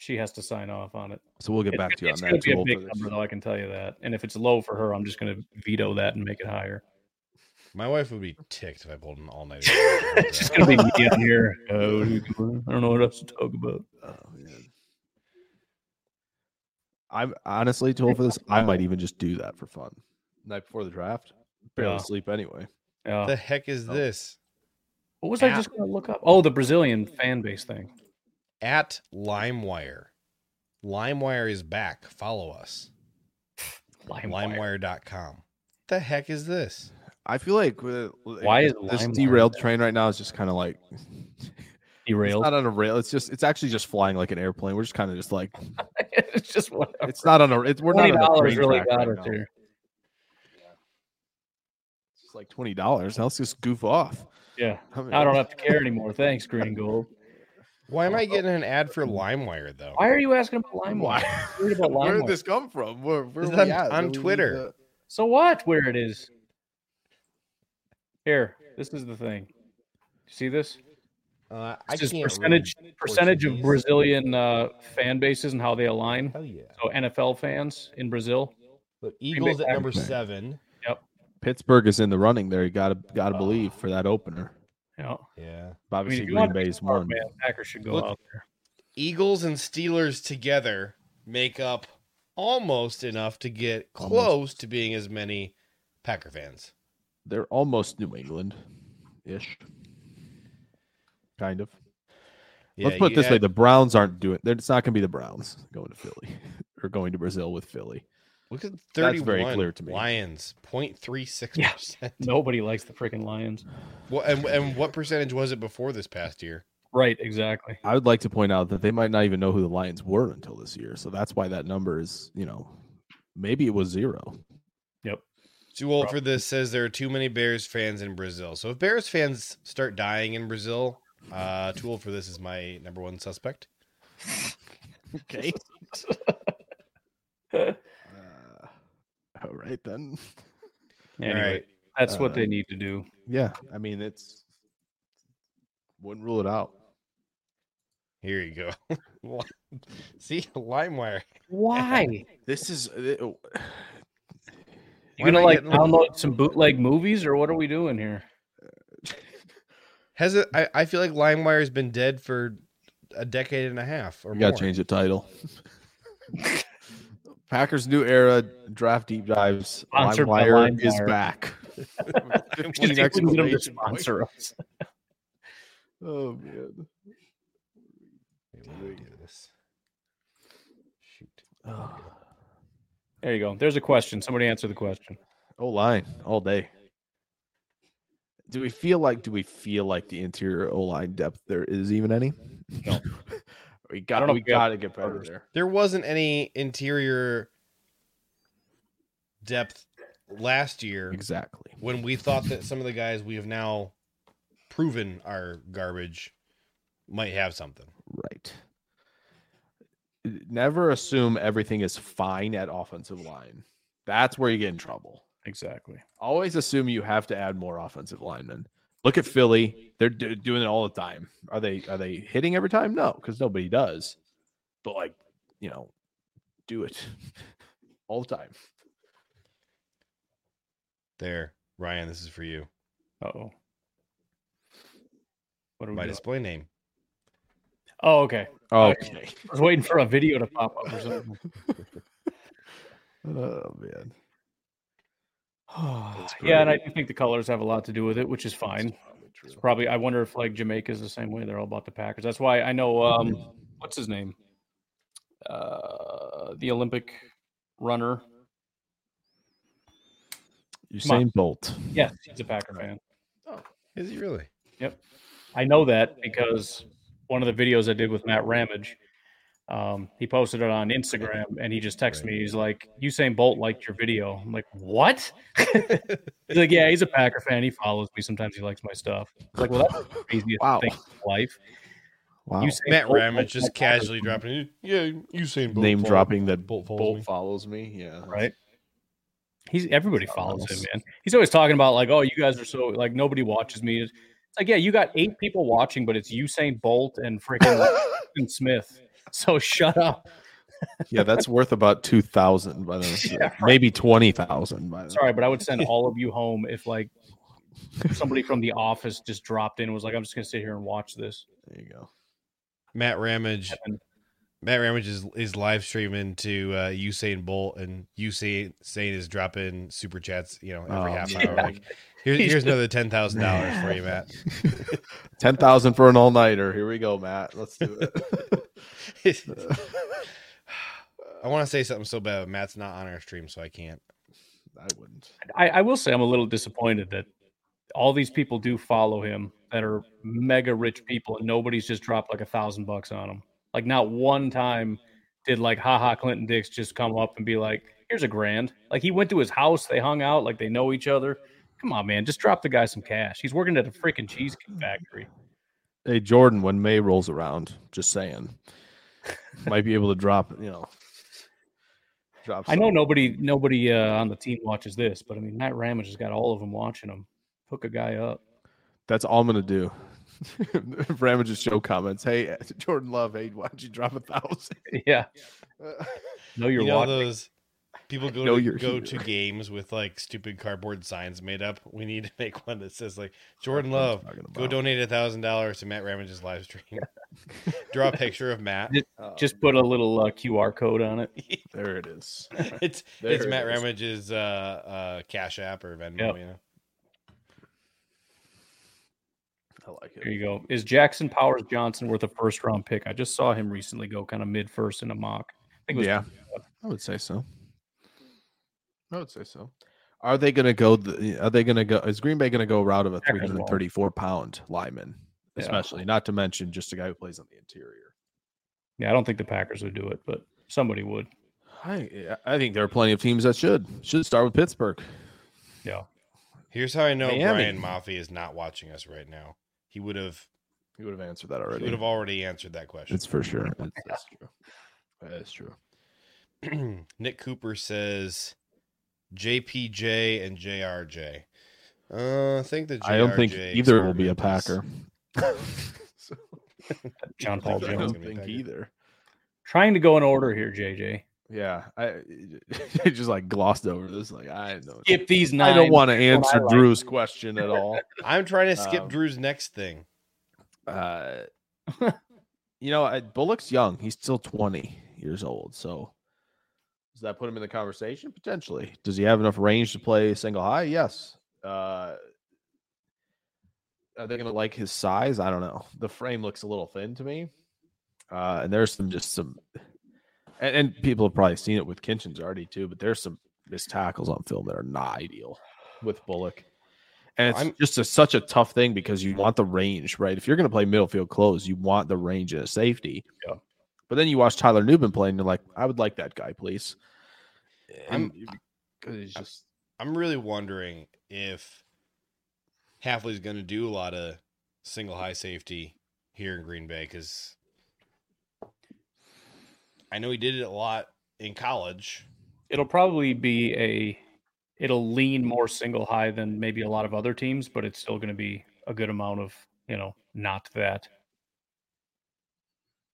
She has to sign off on it. So we'll get It's back to you on it's that. gonna be a big number, though. I can tell you that. And if it's low for her, I'm just going to veto that and make it higher. My wife would be ticked if I pulled an all night. it's just going to be me on here. Uh, what are we doing? I don't know what else to talk about. Oh, man. I'm honestly told for this. I might even just do that for fun. Night before the draft, barely Yeah. sleep anyway. Yeah. the heck is this? What was I just going to look up? Oh, the Brazilian fan base thing. At LimeWire. LimeWire is back. Follow us. LimeWire. LimeWire.com. What the heck is this? I feel like uh, Why is this LimeWire derailed there? train right now is just kind of like it's Derailed. not on a rail. It's just it's actually just flying like an airplane. We're just kind of just like it's just whatever. it's not on a. It's, we're not on a train really track got right it now. there. It's like twenty dollars. Let's just goof off. Yeah. I mean, I don't have to care anymore. Thanks, Green Gold. Why am I getting an ad for LimeWire though? Why are you asking about LimeWire? Why? I'm worried about Where LimeWire. did this come from? Where, where It's are we on- at? on Do we need Twitter. So what? Where it is? Here, this is the thing. See this? Uh, I This is can't percentage read percentage of Brazilian uh, fan bases and how they align. Hell yeah. So NFL fans in Brazil. But Eagles at number Okay. seven. Pittsburgh is in the running there. You gotta gotta believe for that opener. Yeah. Yeah. I mean, Obviously, if you Green to be Bay's smart, one. man, Packers should go Look- out there. Eagles and Steelers together make up almost enough to get close to being as many Packer fans. They're almost New England, ish. Kind of. Let's put it you this way: the Browns aren't doing. It's not going to be the Browns going to Philly or going to Brazil with Philly. Look at That's 31 very clear to me. Lions, 0.36%. Nobody likes the freaking Lions. Well, and, and what percentage was it before this past year? Right, exactly. I would like to point out that they might not even know who the Lions were until this year, so that's why that number is, you know, maybe it was zero. Yep. Too old for this says there are too many Bears fans in Brazil. So if Bears fans start dying in Brazil, uh, too old for this is my number one suspect. Okay. all right then. Anyway, All right. that's what Uh, they need to do. Yeah, I mean it's wouldn't rule it out. Here you go. See, LimeWire. Why? This is uh, You Why gonna like getting- download some bootleg movies or what are we doing here? Has it? I, I feel like LimeWire has been dead for a decade and a half or you more. got to change the title. Packers new era draft deep dives. Sponsored by LimeWire is LimeWire. back. Just 15 need them to exclamation points. sponsor us. Oh man. Wait, let me do this. Shoot. There you go. There's a question. Somebody answer the question. Oh line all day. Do we feel like do we feel like the interior O line depth there is even any? No. We got don't we if we have got to get better there. There wasn't any interior depth last year Exactly. when we thought that some of the guys we have now proven are garbage might have something. Right. Never assume everything is fine at offensive line. That's where you get in trouble. Exactly. Always assume you have to add more offensive linemen. Look at Philly; they're do- doing it all the time. Are they? Are they hitting every time? No, because nobody does. But like, you know, do it all the time. There, Ryan, this is for you. Uh oh. What are we My doing? display name. Oh, okay. Oh, Okay. I was waiting for a video to pop up or something. oh man. yeah, and I do think the colors have a lot to do with it, which is fine. It's probably. I wonder if like Jamaica's the same way. They're all about the Packers. That's why I know. Um, what's his name? Uh, the Olympic runner. Usain Bolt. Yes, he's a Packer fan. Oh, is he really? Yep. I know that because one of the videos I did with Matt Ramage, um, he posted it on Instagram and he just texted me. He's like, Usain Bolt liked your video. I'm like, what? he's like, yeah, he's a Packer fan. He follows me. Sometimes he likes my stuff. I was like, well, that's the craziest Wow. thing in life. Wow. Usain Matt Bolt Ramage just casually fan, dropping it. Yeah, you saying Bolt Name follow- dropping that Bolt Bolt, follows me. follows me. Yeah. Right. He's everybody follows him, man. He's always talking about like, oh, you guys are so like nobody watches me. It's like, yeah, you got eight people watching, but it's Usain Bolt and freaking Smith. So shut up. Yeah, that's worth about two thousand by the Yeah, right. maybe twenty thousand by the Sorry, but I would send all of you home if like somebody from the office just dropped in and was like, I'm just gonna sit here and watch this. There you go. Matt Ramage. And Matt Ramage is, is live streaming to uh, Usain Bolt, and Usain Saint is dropping super chats. You know, every Oh, half man. hour. Like, here's here's another ten thousand dollars for you, Matt. Ten thousand for an all nighter. Here we go, Matt. Let's do it. I want to say something so bad, but Matt's not on our stream, so I can't. I wouldn't. I, I will say I'm a little disappointed that all these people do follow him that are mega rich people and nobody's just dropped like a thousand bucks on him. Like not one time did like Ha Ha Clinton-Dix just come up and be like, here's a grand. Like he went to his house, they hung out, like they know each other. Come on, man, just drop the guy some cash. He's working at a freaking cheesecake factory. Hey Jordan, when May rolls around, just saying, might be able to drop. You know, drop. I know nobody nobody uh, on the team watches this, but I mean Matt Ramage has got all of them watching him. Hook a guy up. That's all I'm gonna do. Ramage's show comments. Hey, Jordan Love. Hey, why don't you drop a thousand? Yeah. Know you're you know watching. those people go to, go here. to games with like stupid cardboard signs made up. We need to make one that says like Jordan Love. Go donate a thousand dollars to Matt Ramage's live stream. Draw a picture of Matt. Just put a little uh, QR code on it. There it is. it's There it's it Matt is. Ramage's uh, uh, Cash App or Venmo. Yep. You know, I like it. There you go. Is Jackson Powers Johnson worth a first round pick? I just saw him recently go kind of mid first in a mock. I think it was Yeah, I would say so. I would say so. Are they going to go? The, are they going to go? Is Green Bay going to go route of a 334 pound lineman, Yeah. especially? Not to mention just a guy who plays on the interior. Yeah, I don't think the Packers would do it, but somebody would. I I think there are plenty of teams that should should start with Pittsburgh. Yeah. here's how I know Miami. Brian Maffey is not watching us right now. He would have He would have answered that he already. would have already answered that question. It's for sure. That's, that's true. That's true. Nick Cooper says JPJ and JRJ. Uh, I think the JRJ I don't think either will be a experiment is- Packer. John Paul I I think don't think either. Trying to go in order here, JJ. Yeah, I, I just like glossed over this. Like I know. Skip these I don't want to That's what I answer like. Drew's question at all. I'm trying to skip Um, Drew's next thing. Uh, you know, I, Bullock's young. He's still 20 years old. So does that put him in the conversation? Potentially. Does he have enough range to play single high? Yes. Uh, are they going to like his size? I don't know. The frame looks a little thin to me. Uh, and there's some just some, and, and people have probably seen it with Kinchens already too, but there's some missed tackles on film that are not ideal with Bullock. And it's I'm- just a, such a tough thing because you want the range, right? If you're going to play middle field close, you want the range and safety. Yeah. But then you watch Tyler Nubin play, and you're like, I would like that guy, please. Eh, I'm- because he's just I'm really wondering if Hafley's going to do a lot of single high safety here in Green Bay because I know he did it a lot in college. It'll probably be a. It'll lean more single high than maybe a lot of other teams, but it's still going to be a good amount of you know not that.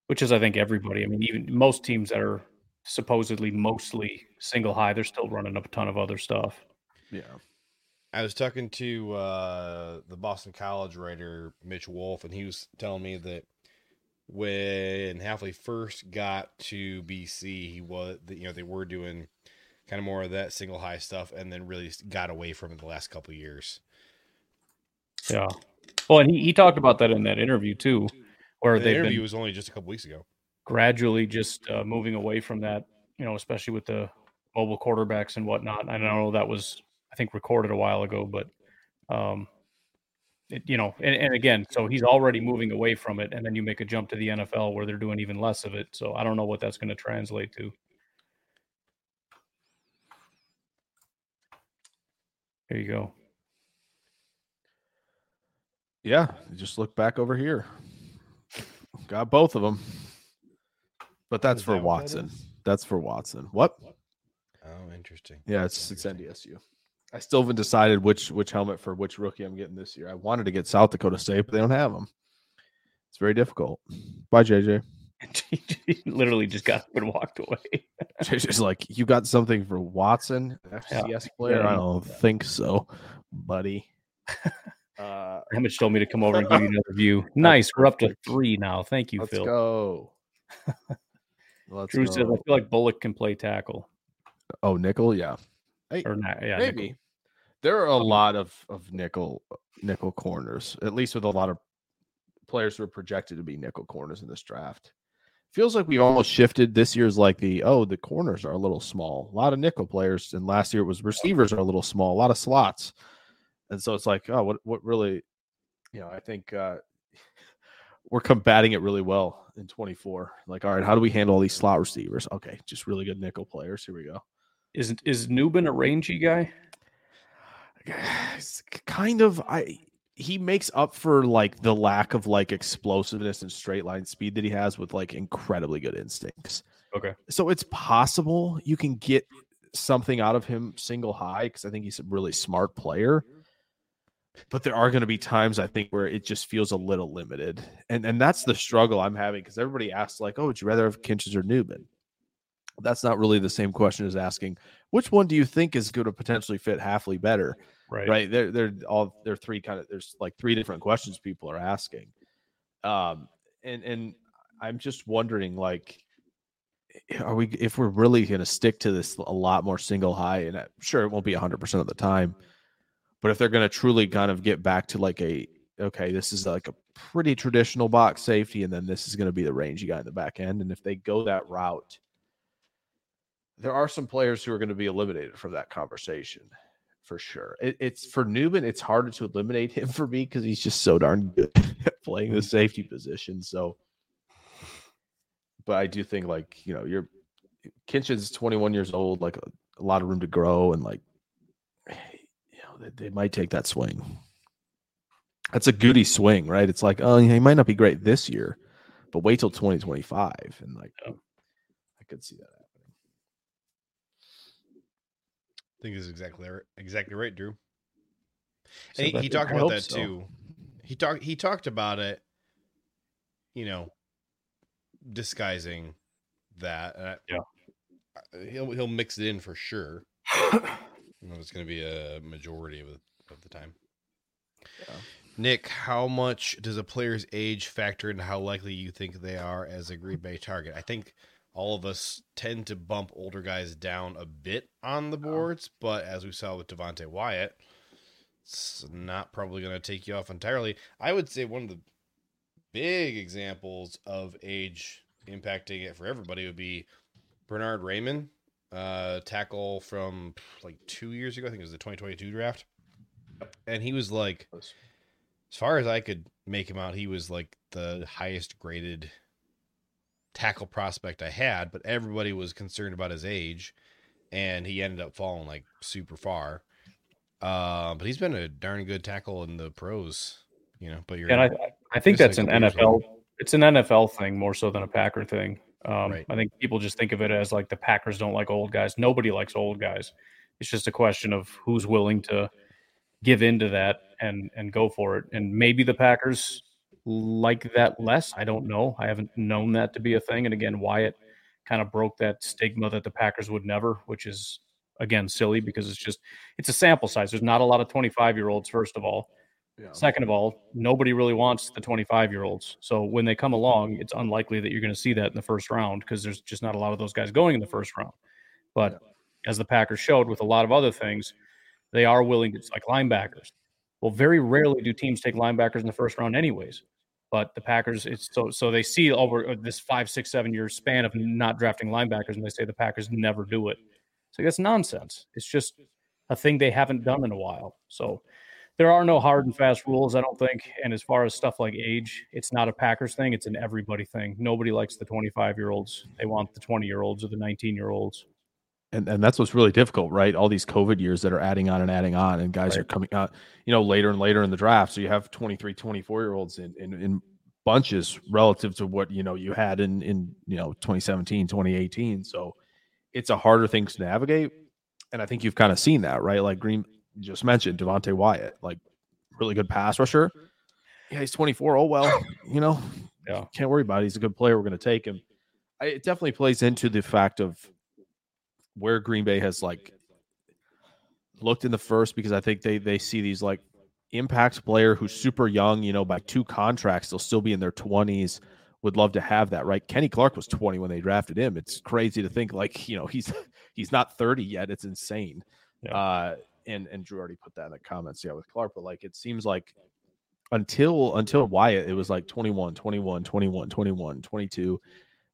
Which is, I think, everybody. I mean, even most teams that are supposedly mostly single high, they're still running up a ton of other stuff. yeah. I was talking to uh, the Boston College writer Mitch Wolf, and he was telling me that when Hafley first got to BC, he was you know they were doing kind of more of that single high stuff, and then really got away from it the last couple of years. Yeah. Well, and he, he talked about that in that interview too, where The they've interview was only just a couple weeks ago. gradually just uh, moving away from that, you know, especially with the mobile quarterbacks and whatnot. I don't know that was, I think, recorded a while ago, but, um, it, you know, and, and again, so he's already moving away from it, and then you make a jump to the NFL where they're doing even less of it. So I don't know what that's going to translate to. There you go. Yeah. Just look back over here. Got both of them. But that's for that what that Watson. That's for Watson. What? Oh, interesting. Yeah, it's it's NDSU. I still haven't decided which which helmet for which rookie I'm getting this year. I wanted to get South Dakota State, but they don't have them. It's very difficult. Bye, JJ. he literally just got up and walked away. It's like you got something for Watson, FCS player. Yeah. I don't think so, buddy. Uh, Hamish told me to come over and give you another view. Nice. We're up to three now. Thank you, let's Phil. go. Let's Drew says, I feel like Bullock can play tackle. Oh, nickel, yeah, Or not. Yeah, maybe. nickel. There are a lot of of nickel nickel corners, at least with a lot of players who are projected to be nickel corners in this draft. Feels like we've almost shifted. This year's like the oh, the corners are a little small. A lot of nickel players, and last year it was receivers are a little small. A lot of slots, and so it's like oh, what what really, you know, I think uh we're combating it really well in 24. Like, all right, how do we handle all these slot receivers? Okay, just really good nickel players. Here we go. Is is Nubin a rangy guy? Kind of I he makes up for like the lack of like explosiveness and straight line speed that he has with like incredibly good instincts. Okay. So it's possible you can get something out of him single high because I think he's a really smart player. But there are going to be times I think where it just feels a little limited, and and that's the struggle I'm having because everybody asks like, "Oh, would you rather have Kinchens or Nubin?" That's not really the same question as asking which one do you think is going to potentially fit Hafley better Right. right they're they're all they're three kind of there's like three different questions people are asking um and and i'm just wondering like are we if we're really going to stick to this a lot more single high and I'm sure it won't be 100% of the time but if they're going to truly kind of get back to like a okay this is like a pretty traditional box safety and then this is going to be the rangy guy in the back end and if they go that route there are some players who are going to be eliminated from that conversation for sure. It, it's for Nubin, it's harder to eliminate him for me because he's just so darn good at playing the safety position. So, but I do think like you know, you're Kinchin's 21 years old, like a, a lot of room to grow, and like you they, they might take that swing. That's a goody swing, right? It's like, oh, yeah, he might not be great this year, but wait till 2025, and like, Yeah. I could see that happening. I think is exactly right, exactly right, Drew. So And he, he talked about that so. too. He talked he talked about it, you know, disguising that. Yeah. I- he'll he'll mix it in for sure. I don't know if it's going to be a majority of, the- of the time. Yeah. Nick, how much does a player's age factor into how likely you think they are as a Green Bay target? I think all of us tend to bump older guys down a bit on the boards, but as we saw with Devonte Wyatt, it's not probably going to take you off entirely. I would say one of the big examples of age impacting it for everybody would be Bernhard Raimann, uh, tackle from like two years ago. I think it was the 2022 draft. And he was like, as far as I could make him out, he was like the highest graded tackle prospect I had, but everybody was concerned about his age, and he ended up falling like super far. Uh, but he's been a darn good tackle in the pros, you know. But you're And I, I think that's an a couple NFL. It's an NFL thing more so than a Packer thing. Um, Right. I think people just think of it as like the Packers don't like old guys. Nobody likes old guys. It's just a question of who's willing to give into that and and go for it. And maybe the Packers like that less. I don't know. I haven't known that to be a thing. And again, Wyatt kind of broke that stigma that the Packers would never, which is again silly because it's just it's a sample size. There's not a lot of 25 year olds. First of all, Yeah. Second of all, nobody really wants the 25 year olds. So when they come along, it's unlikely that you're going to see that in the first round because there's just not a lot of those guys going in the first round. But as the Packers showed with a lot of other things, they are willing to, like linebackers. Well, very rarely do teams take linebackers in the first round, anyways. But the Packers, it's so so they see over uh, this five, six, seven year span of not drafting linebackers, and they say the Packers never do it. So that's nonsense. It's just a thing they haven't done in a while. So there are no hard and fast rules, I don't think. And as far as stuff like age, it's not a Packers thing; it's an everybody thing. Nobody likes the 25 year olds; they want the 20 year olds or the 19 year olds. and and that's what's really difficult, right? All these COVID years that are adding on and adding on, and guys are coming out, you know, later and later in the draft. So you have 23, 24 year olds in, in in bunches relative to what you know you had in in you know 2017, 2018. So it's a harder thing to navigate. And I think you've kind of seen that, right? Like Green just mentioned Devonte Wyatt, like really good pass rusher. Yeah, he's 24. Oh well, you know, Yeah. can't worry about it. He's a good player. We're going to take him. I, it definitely plays into the fact of where Green Bay has like looked in the first because I think they they see these like impact player who's super young, you know, by two contracts, they'll still be in their 20s. Would love to have that, right? Kenny Clark was 20 when they drafted him. It's crazy to think like, you know, he's he's not 30 yet. It's insane. Yeah. Uh and and Drew already put that in the comments, yeah, with Clark, but like it seems like until until Wyatt, it was like 21, 21, 21, 21, 22.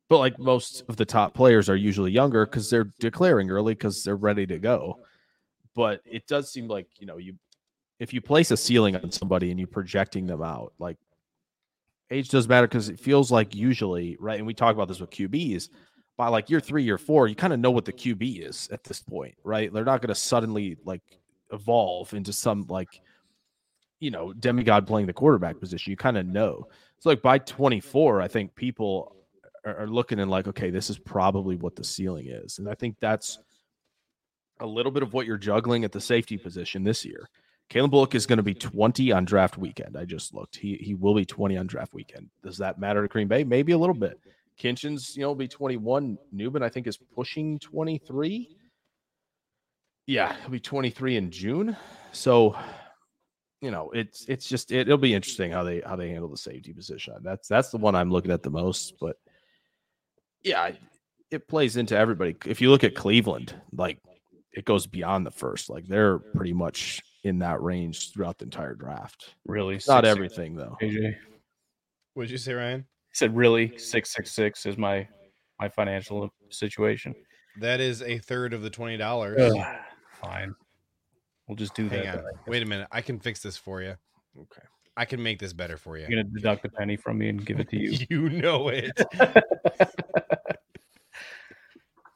But like most of the top players are usually younger because they're declaring early because they're ready to go. But it does seem like, you know, you if you place a ceiling on somebody and you're projecting them out, like age does matter because it feels like usually, right? And we talk about this with QBs by like year three, year four, you kind of know what the QB is at this point, right? They're not going to suddenly like evolve into some like, you know, demigod playing the quarterback position. You kind of know. So like by 24, I think people are, are looking and like, okay, this is probably what the ceiling is. And I think that's a little bit of what you're juggling at the safety position this year. Calen Bullock is going to be 20 on draft weekend. I just looked. He he will be 20 on draft weekend. Does that matter to Green Bay? Maybe a little bit. Kinchens, you know, will be 21. Nubin, I think, is pushing 23. Yeah, he'll be 23 in June. So, you know, it's it's just it, will be interesting how they how they handle the safety position. That's that's the one I'm looking at the most. But yeah, it plays into everybody. If you look at Cleveland, like it goes beyond the first. Like they're pretty much in that range throughout the entire draft. Really? Not everything though. AJ What did you say, Ryan? Said, "Really, six six six is my my financial situation." That is a third of the twenty dollars. Fine, we'll just do Hang that. on. Wait a minute. I can fix this for you. Okay. I can make this better for you. You're gonna deduct a penny from me and give it to you. You know it.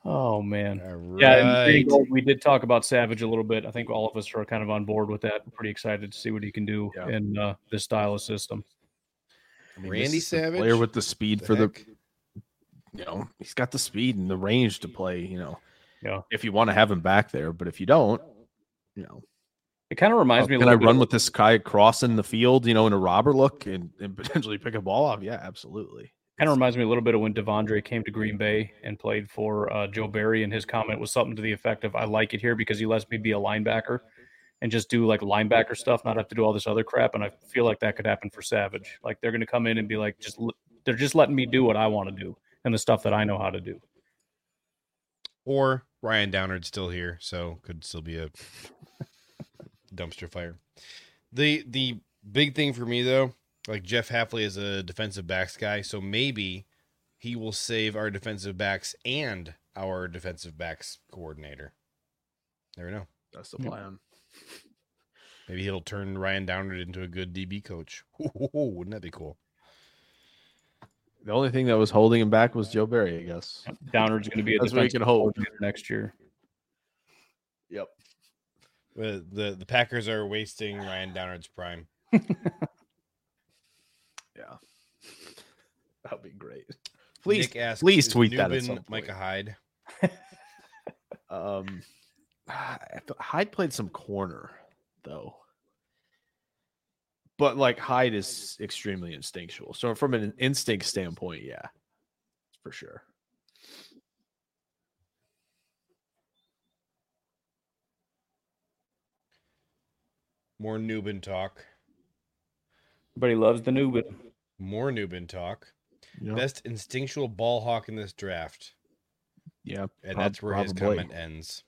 oh man. All Yeah, and right. We did talk about Savage a little bit. I think all of us are kind of on board with that. We're pretty excited to see what he can do Yeah. in uh, this style of system. I mean, Randy this is the Savage? player with the speed The for the you know, he's got the speed and the range to play, you know. Yeah. If you want to have him back there, but if you don't, you know, It kind of reminds oh, me. A can I bit run of- with this guy crossing the field, you know, in a robber look and, and potentially pick a ball off? Yeah, absolutely. Kind of reminds me a little bit of when De'Vondre came to Green Bay and played for uh, Joe Barry, and his comment was something to the effect of, "I like it here because he lets me be a linebacker and just do like linebacker stuff, not have to do all this other crap." And I feel like that could happen for Savage. Like they're going to come in and be like, "Just they're just letting me do what I want to do and the stuff that I know how to do." Or Ryan Downard's still here, so could still be a dumpster fire. The the big thing for me though, like Jeff Hafley is a defensive backs guy, so maybe he will save our defensive backs and our defensive backs coordinator. Never know. That's the Yeah. plan. Maybe he'll turn Ryan Downard into a good DB coach. Wouldn't that be cool? The only thing that was holding him back was Joe Barry, I guess. Downard's going to be a That's what you defensive can hope. coordinator next year. Yep. The the, the Packers are wasting Ryan Downard's prime. Yeah. That'd be great. Please, Nick asks, please "Is tweet that at Nubin some point. Micah Hyde. Um, I thought Ah, Hyde played some corner though, but like Hyde is extremely instinctual. So from an instinct standpoint, yeah, for sure. More Nubin talk. Everybody loves the new bit. More Nubin talk. Yeah, Best instinctual ball hawk in this draft. yeah, And prob- that's where his comment ends.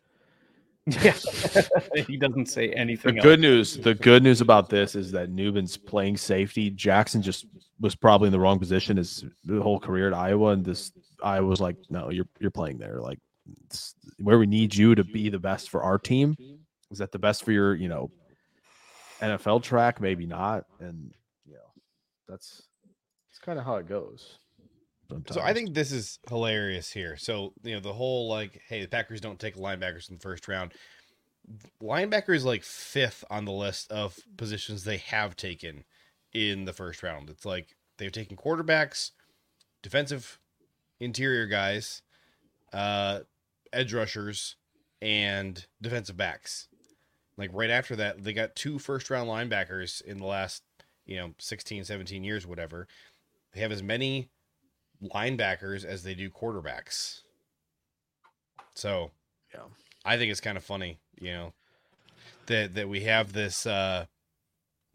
Yeah, he doesn't say anything. The anything. good else. news, the good news about this is that Newman's playing safety. Jackson just was probably in the wrong position his whole career at Iowa, and this Iowa was like, no, you're you're playing there. Like where we need you to be the best for our team. Is that the best for your, you know, NFL track? Maybe not. And you know, that's that's kind of how it goes. So I think this is hilarious here. So, you know, the whole like, hey, the Packers don't take linebackers in the first round. Linebacker is like fifth on the list of positions they have taken in the first round. It's like they've taken quarterbacks, defensive interior guys, uh, edge rushers, and defensive backs. Like right after that, they got two first round linebackers in the last, you know, 16, 17 years, whatever they have as many linebackers as they do quarterbacks. So, Yeah. I think it's kind of funny, you know, that that we have this, uh,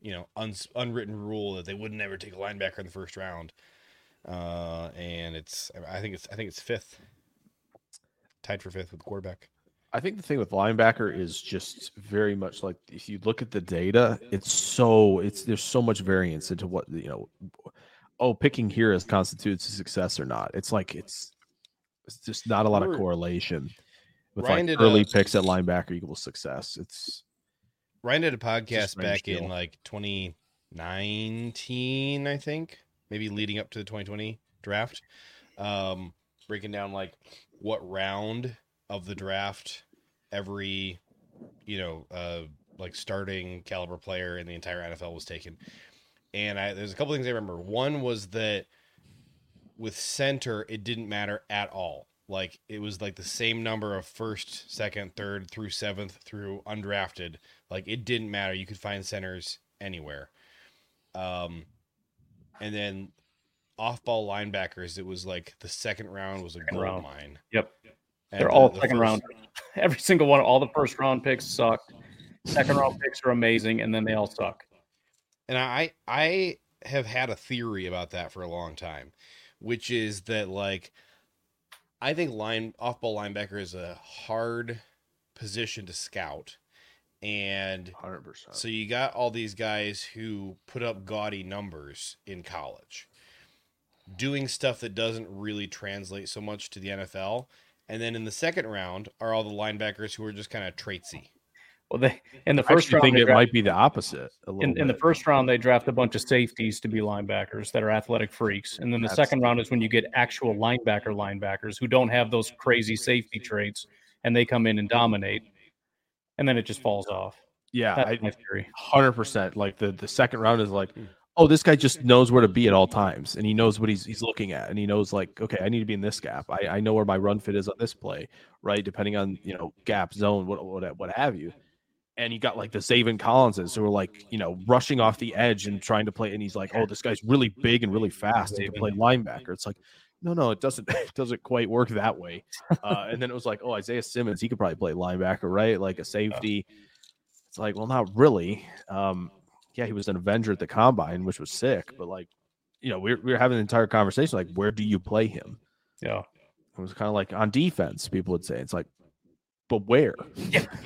you know, uns unwritten rule that they would never take a linebacker in the first round, uh, and it's I think it's I think it's fifth, tied for fifth with the quarterback. I think the thing with linebacker is just very much like if you look at the data, it's so it's there's so much variance into what you know. Oh, picking here as constitutes a success or not. It's like it's it's just not a lot of correlation with Ryan like early a- picks at linebacker equals success. It's Ryan did a podcast back in like 2019, I think, maybe leading up to the 2020 draft, um, breaking down like what round of the draft every, you know, uh, like starting caliber player in the entire NFL was taken. And I, there's a couple things I remember. One was that with center, it didn't matter at all. Like it was like the same number of first, second, third through seventh through undrafted. Like it didn't matter. You could find centers anywhere. Um, and then off ball linebackers, it was like the second round was a Second gold round. mine. Yep. And They're the- all the second first- round. Every single one, of all the first round picks sucked. Second round picks are amazing, and then they all suck. And I I have had a theory about that for a long time, which is that like I think line off ball linebacker is a hard position to scout. And 100%. so you got all these guys who put up gaudy numbers in college, doing stuff that doesn't really translate so much to the NFL. And then in the second round are all the linebackers who are just kind of traitsy. Well, they in the first actually round think it draft- might be the opposite. A in, in the first round they draft a bunch of safeties to be linebackers that are athletic freaks, and then the That's- second round is when you get actual linebacker linebackers who don't have those crazy safety traits, and they come in and dominate, and then it just falls off. yeah, That's I, my hundred percent. Like the the second round is like, hmm. oh, this guy just knows where to be at all times, and he knows what he's he's looking at, and he knows like, okay, I need to be in this gap. I, I know where my run fit is on this play, right? Depending on you know gap zone, what what what have you. And you got like the Zaven Collinses who are like, you know, rushing off the edge and trying to play. And he's like, oh, this guy's really big and really fast and can play linebacker. It's like, no, no, it doesn't. It doesn't quite work that way. Uh, and then it was like, oh, Isaiah Simmons, he could probably play linebacker, right? Like a safety. It's like, well, not really. Um, yeah, he was an Avenger at the combine, which was sick, but like, you know, we we're, we we're having an entire conversation like, where do you play him? Yeah, It was kind of like on defense, people would say. It's like, but where?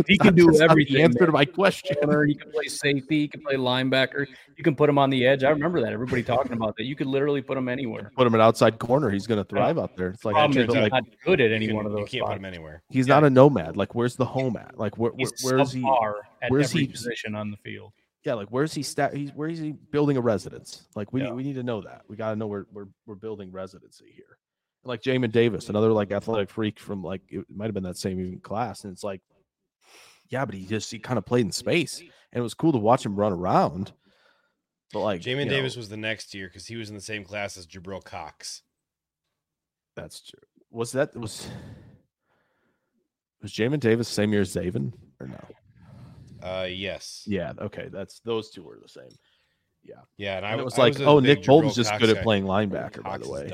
he can do everything. The answer man. to my question. Corner, He can play safety. He can play linebacker. You can put him on the edge. I remember that. Everybody talking about that. You could literally put him anywhere. Put him at outside corner. He's going to thrive out there. It's like, Problem is but, like not good at any can- one of those. you can't put him anywhere. he's not a nomad. Like, where's the home at? Like, where, where where's he? subpar at where's every he- position on the field. Yeah, like where's he? Sta- he's where is he building a residence? Like we Yeah. we need to know that. We got to know where we're we're building residency here. Like Jamin Davis, another like athletic freak from like it might have been that same even class, and it's like, yeah, but he just he kind of played in space, and it was cool to watch him run around. But like Jamin Davis know, was the next year because he was in the same class as Jabril Cox. that's true. Was that was was Jamin Davis same year as Zaven or no? Uh, yes. Yeah, okay, that's those two were the same. Yeah, Yeah. and I it was I like, a oh, Nick Bolton's just Cox good at playing linebacker, by the way.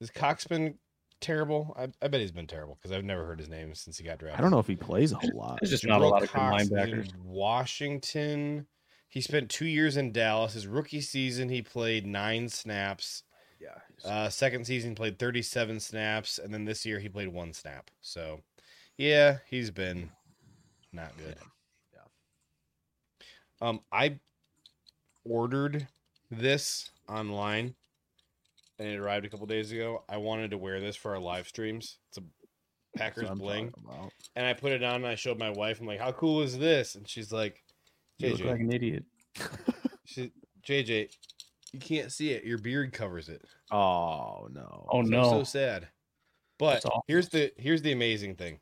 Done. Has Cox been terrible? I, I bet he's been terrible because I've never heard his name since he got drafted. I don't know if he plays a whole lot. There's just not a lot of Cox is linebackers. Washington. He spent two years in Dallas. His rookie season, he played nine snaps. Yeah, Uh, second season, played 37 snaps, and then this year he played one snap. So, yeah, he's been not good. Yeah. Um, I ordered this online, and it arrived a couple days ago. I wanted to wear this for our live streams. It's a Packers what bling, and I put it on. and I showed my wife. I'm like, "How cool is this?" And she's like, You look like an idiot. she, JJ, you can't see it. Your beard covers it." Oh no. Oh So- no. so sad. But here's the here's the amazing thing.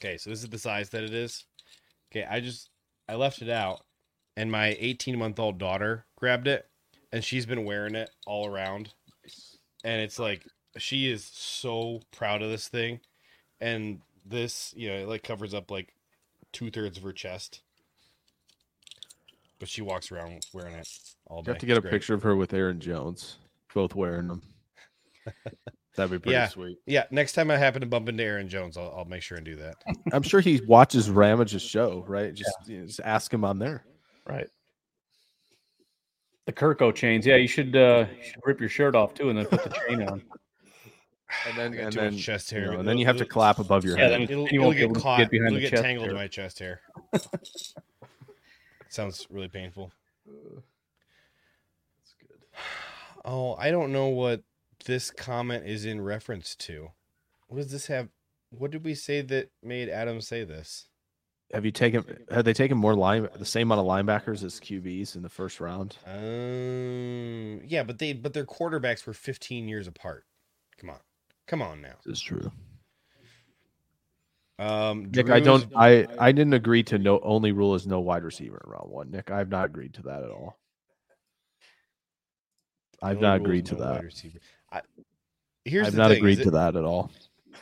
Okay, so this is the size that it is. Okay, I just I left it out, and my 18 month old daughter grabbed it, and she's been wearing it all around, and it's like she is so proud of this thing, and this you know it like covers up like two thirds of her chest, but she walks around wearing it all day. You have to get It's a great. picture of her with Aaron Jones. both wearing them. That'd be pretty Yeah. sweet. Yeah, next time I happen to bump into Aaron Jones, I'll, I'll make sure and do that. I'm sure he watches Ramage's show, right? Just, you know, just ask him on there. Right. The Kirko Chainz. Yeah, you should uh you should rip your shirt off too and then put the chain on. And then, and then, much chest you know, and then you have to clap above your Yeah, head. then- It'll, you it'll won't get able to caught. get behind it'll the get chest tangled in my chest hair. Sounds really painful. That's good. Oh, I don't know what this comment is in reference to. What does this have? What did we say that made Adam say this? Have you taken? Have they taken more line the same amount of linebackers as QBs in the first round? Um, yeah, but they but their quarterbacks were 15 years apart. Come on, come on now. This is true. Um, Nick, I don't. I I didn't agree to no only rule is no wide receiver in round one. Nick, I have not agreed to that at all. I've no not agreed to no wide that. receiver. I, here's I've the not thing, is agreed it- to that at all.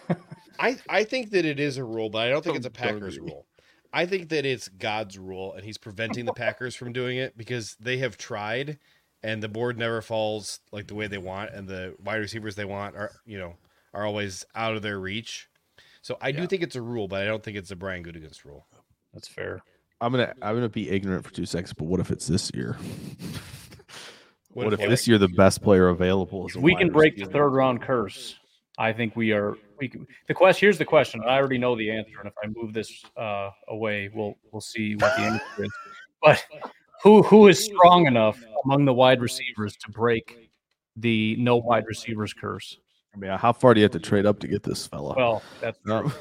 I I think that it is a rule, but I don't think it's a Don't- don't Packers rule. I think that it's God's rule, and He's preventing the Packers from doing it because they have tried, and the board never falls like the way they want, and the wide receivers they want are you know are always out of their reach. So I do think it's a rule, but I don't think it's a Brian Gutekunst rule. That's fair. I'm gonna I'm gonna be ignorant for two seconds, but what if it's this year? What What, if if this year the best player available is we can break the third round curse, I think we are we can the question here's the question. I already know the answer, and if I move this uh away, we'll we'll see what the answer is. But who who is strong enough among the wide receivers to break the no wide receivers curse? I mean, how far do you have to trade up to get this fella? Well, that's Um,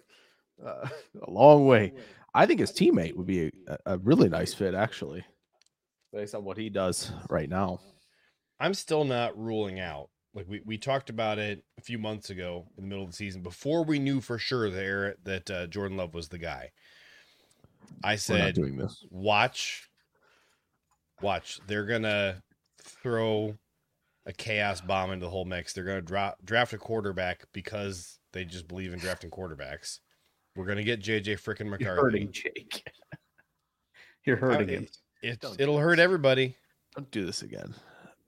uh, a long way. I think his teammate would be a, a really nice fit, actually, based on what he does right now. I'm still not ruling out. Like we, we talked about it a few months ago in the middle of the season before we knew for sure there that uh, Jordan Love was the guy. I We're said, doing this. watch, watch. They're gonna throw a chaos bomb into the whole mix. They're gonna drop draft a quarterback because they just believe in drafting quarterbacks. We're gonna get JJ freaking you're McCarthy. hurting Jake. You're hurting him. It, Don't it'll hurt everybody. Don't do this again.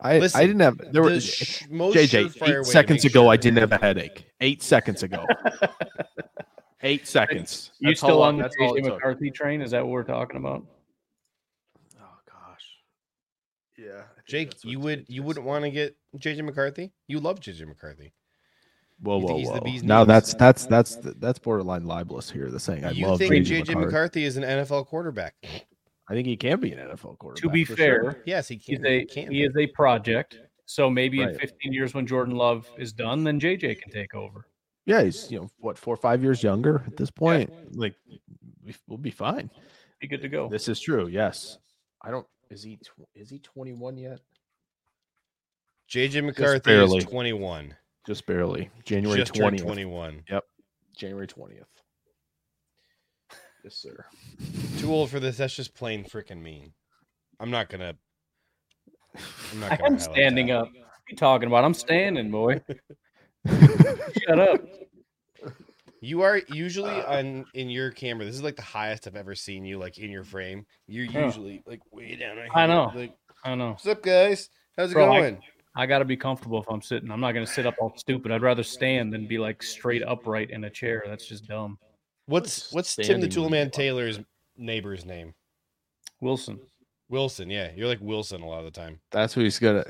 I Listen, I didn't have there The were sh- most JJ eight seconds make ago. I didn't have a headache. Eight seconds ago. eight seconds. You That's how still on the that's all it JJ took. McCarthy train? Is that what we're talking about? Oh gosh. Yeah. I think Jake, you would Jake you is. wouldn't want to get JJ McCarthy? You love JJ McCarthy. Whoa, You think whoa, the whoa! Now that's that's that's that's borderline libelous here. The saying I you love think JJ JJ McCarthy. McCarthy is an NFL quarterback? I think he can be an NFL quarterback. To be fair, sure. Yes, he he's can. a can he is a project. So maybe in 15 years when Jordan Love is done, then JJ can take over. yeah, he's you know what four or five years younger at this point. Like we- we'll be fine. Be good to go. This is true. Yes, I don't. Is he tw- is he twenty one yet? JJ McCarthy barely. is 21. Just barely. January Just turned twentieth. 21. Yep. January twentieth. Yes, sir. Too old for this. That's just plain freaking mean. I'm not gonna. I'm not gonna. am standing that. up. What are you talking about? I'm standing, boy. Shut up. You are usually on in your camera. This is like the highest I've ever seen you, like in your frame. You're Yeah. usually like way down. Right I know. Like, I know. what's up, guys? How's it Bro, I- going? I got to be comfortable if I'm sitting. I'm not going to sit up all stupid. I'd rather stand than be like straight upright in a chair. That's just dumb. What's what's Tim the standing would Toolman. Taylor's neighbor's name? Wilson. Wilson. Yeah, you're like Wilson a lot of the time. That's what he's gonna.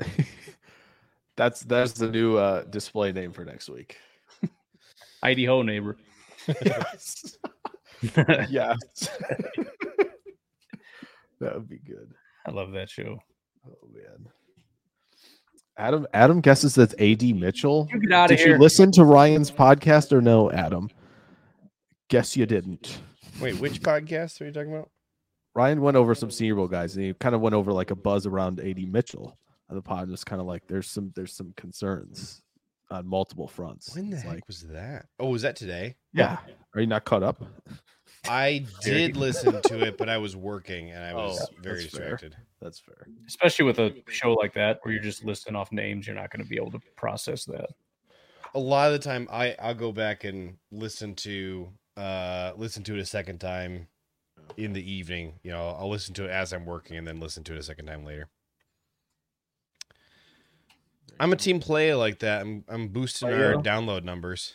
that's that's the new uh, display name for next week. Heidi ho neighbor. yes. yes. that would be good. I love that show. Oh man. Adam Adam guesses that's AD Mitchell. You get outta Did here. you listen to Ryan's podcast or no, Adam? Guess you didn't. Wait, which podcast are you talking about? Ryan went over some Senior Bowl guys, and he kind of went over like a buzz around AD Mitchell on the pod. Just kind of like there's some there's some concerns on multiple fronts. When the It's heck like, was that? Oh, was that today? yeah, are you not caught up? I did listen to it, but I was working and I oh, was Oh, very that's fair. distracted. That's fair. Especially with a show like that where you're just listing off names, you're not going to be able to process that. A lot of the time, I I'll go back and listen to uh listen to it a second time in the evening. You know, I'll listen to it as I'm working and then listen to it a second time later. I'm a team player like that. I'm I'm boosting Oh, our download numbers.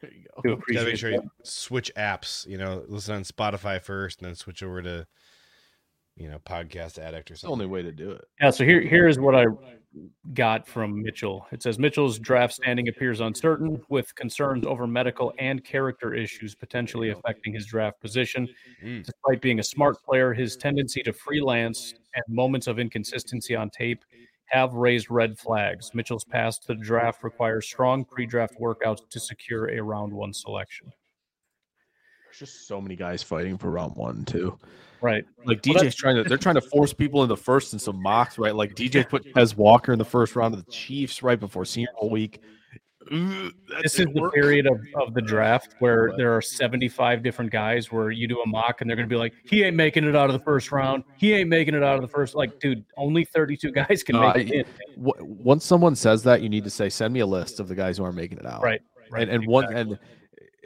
There you go. Gotta make sure you switch apps. You know, listen on Spotify first, and then switch over to, you know, Podcast Addict or It's the something. only way to do it. Yeah, so here here is what I got from Mitchell. It says Mitchell's draft standing appears uncertain with concerns over medical and character issues potentially affecting his draft position. Mm. Despite being a smart player, his tendency to freelance and moments of inconsistency on tape have raised red flags. Mitchell's path to the draft requires strong pre-draft workouts to secure a round one selection. There's just so many guys fighting for round one too. Right. Like DJ's that's- trying to they're trying to force people in the first and some mocks, right? Like DJ put Tez Walker in the first round of the Chiefs right before Senior Bowl week. Ugh, that this is didn't the period of, of the draft where there are 75 different guys where you do a mock and they're going to be like he ain't making it out of the first round he ain't making it out of the first like dude only 32 guys can No, make I- it in. W- Once someone says that, you need to say, "Send me a list of the guys who aren't making it out." right right and and one and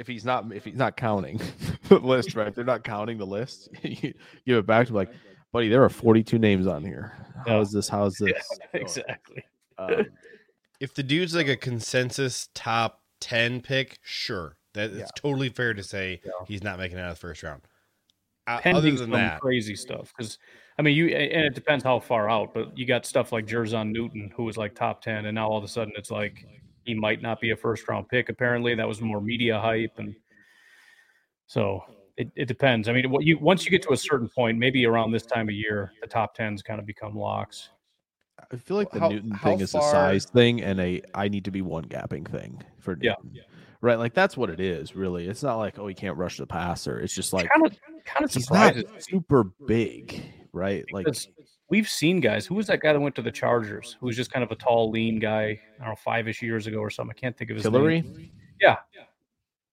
if he's not if he's not counting the list, right? If they're not counting the list, you give it back to him like, buddy, there are 42 names on here. How Yeah. is this? How is this? exactly Um, If the dude's like a consensus top ten pick, sure, that it's Yeah. totally fair to say Yeah. he's not making it out of the first round. Uh, other than that, crazy stuff because I mean you and it depends how far out but you got stuff like Jer'Zhan Newton who was like top 10 and now all of a sudden it's like he might not be a first round pick apparently that was more media hype and so it, it depends I mean what you once you get to a certain point maybe around this time of year the top 10s kind of become locks I feel like the How- Newton how thing is a size thing and a I need to be one gapping thing for Yeah. Newton. Right, like that's what it is. Really, it's not like oh he can't rush the passer. It's just like kind of kind of he's not super big, right? Like because we've seen guys who was that guy that went to the Chargers who was just kind of a tall lean guy I don't know five-ish years ago or something I can't think of his name. Tillery. Yeah.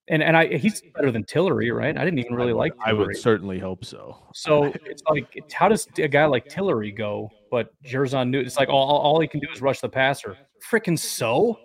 And and I he's better than Tillery, right? I didn't even really like I would certainly hope so. So it's like it's- how does a guy like Tillery go? But Jer'Zhan Newton, it's like all, all all he can do is rush the passer. Freaking so.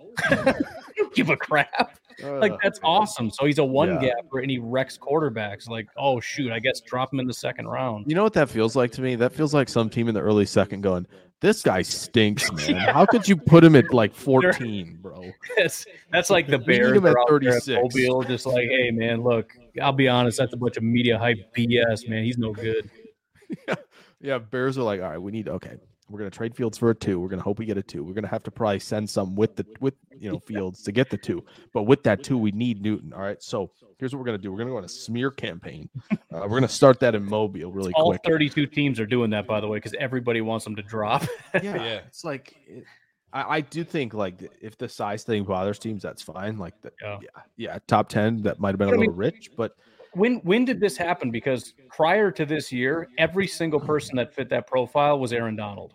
Give a crap. Like that's awesome. So he's a one Yeah. gapper and he wrecks quarterbacks. Like, oh shoot, I guess drop him in the second round. You know what that feels like to me? That feels like some team in the early second going, "This guy stinks, man. How could you put him at like 14, bro?" That's that's like the Bears him at are out there at 36. Mobile, just like, hey man, look, I'll be honest, that's a bunch of media hype BS, man. He's no good. Yeah, Bears are like, "All right, we need okay. We're gonna trade Fields for a two. We're gonna hope we get a two. We're gonna have to probably send some with the with you know Fields to get the two. But with that two, we need Newton. All right. So here's what we're gonna do. We're gonna go on a smear campaign. Uh, we're gonna start that in Mobile really All quick. 32 teams are doing that, by the way, because everybody wants them to drop. yeah, Yeah. it's like it, I, I do think like if the size thing bothers teams, that's fine. Like the, Yeah. yeah. yeah, top ten that might have been a little rich, but when when did this happen? Because prior to this year, every single person that fit that profile was Aaron Donald.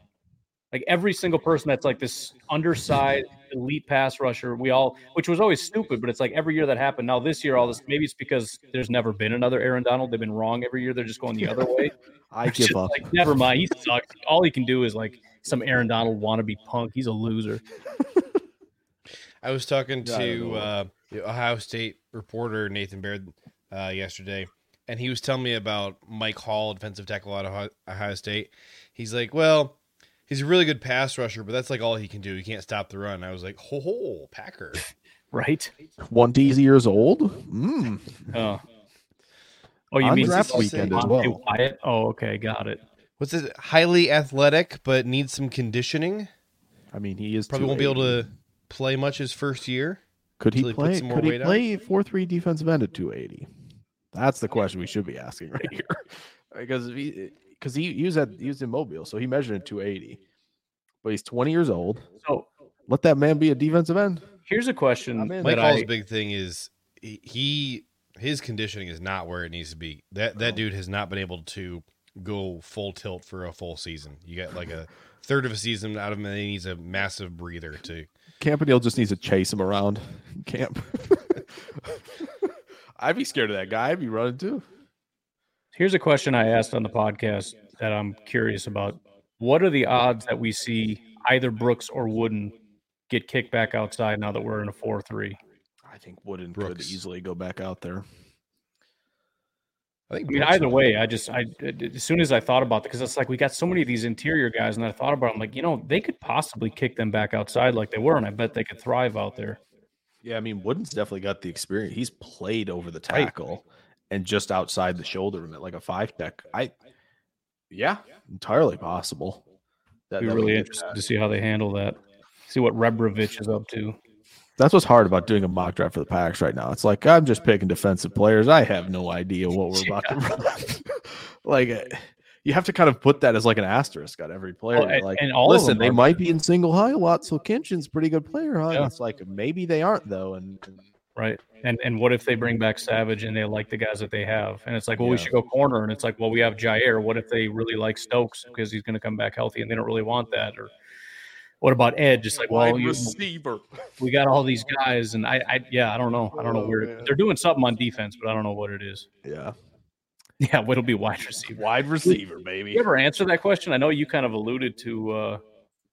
Like every single person that's like this undersized elite pass rusher, we all, which was always stupid, but it's like every year that happened. Now this year, all this maybe it's because there's never been another Aaron Donald. They've been wrong every year. They're just going the other way. I It's give up. Like never mind, he sucks. All he can do is like some Aaron Donald wannabe punk. He's a loser. I was talking Yeah, I don't to uh, Ohio State reporter Nathan Baird uh, yesterday, and he was telling me about Mike Hall, defensive tackle out of Ohio- Ohio State. He's like, well, he's a really good pass rusher, but that's like all he can do. He can't stop the run. I was like, ho ho, Packer. Right? Twenty years old. Mm. Uh, oh, you On mean draft Devonte weekend as well. Wyatt? Oh, okay, got it. What's it? Highly athletic, but needs some conditioning. I mean, he is Probably won't be able to play much his first year. Could he Until he play? Could he play four three defensive end at two eighty? That's the question we should be asking right here, because if he because he, he was at he was in Mobile, so he measured at two eighty, but he's twenty years old. So Let that man be a defensive end. here's a question I'm. Mike Hall's I, big thing is he, he his conditioning is not where it needs to be. That that dude has not been able to go full tilt for a full season. You got like a third of a season out of him, and he needs a massive breather to. Campanile just needs to chase him around camp. I'd be scared of that guy. I'd be running too. Here's a question I asked on the podcast that I'm curious about. What are the odds that we see either Brooks or Wooden get kicked back outside now that we're in a four three? I think Wooden could easily go back out there. I think I mean, either would- way, I just I as soon as I thought about it, because it's like we got so many of these interior guys, and I thought about, it, I'm like, you know, they could possibly kick them back outside like they were, and I bet they could thrive out there. Yeah, I mean, Wooden's definitely got the experience. He's played over the Right. Tackle and just outside the shoulder and like a five tech. I, yeah, entirely possible. That, Be that really get interested to see how they handle that. See what Rebrovich is up to. That's what's hard about doing a mock draft for the Packs right now. It's like I'm just picking defensive players. I have no idea what we're about to run. like, uh, you have to kind of put that as like an asterisk on every player. Well, like, and all of listen, they are- might be in single high a lot, so Kinchin's pretty good player, huh? And Yeah. It's like maybe they aren't though, and, and Right. And and what if they bring back Savage and they like the guys that they have? And it's like, well, we should go corner. And it's like, well, we have Jaire. What if they really like Stokes because he's going to come back healthy and they don't really want that? Or what about Edge? It's like, well, wide you, receiver. we got all these guys, and I, I yeah, I don't know. I don't know Oh, where man. they're doing something on defense, but I don't know what it is. Yeah, Yeah, what'll be wide receiver? wide receiver, baby. You ever answer that question? I know you kind of alluded to uh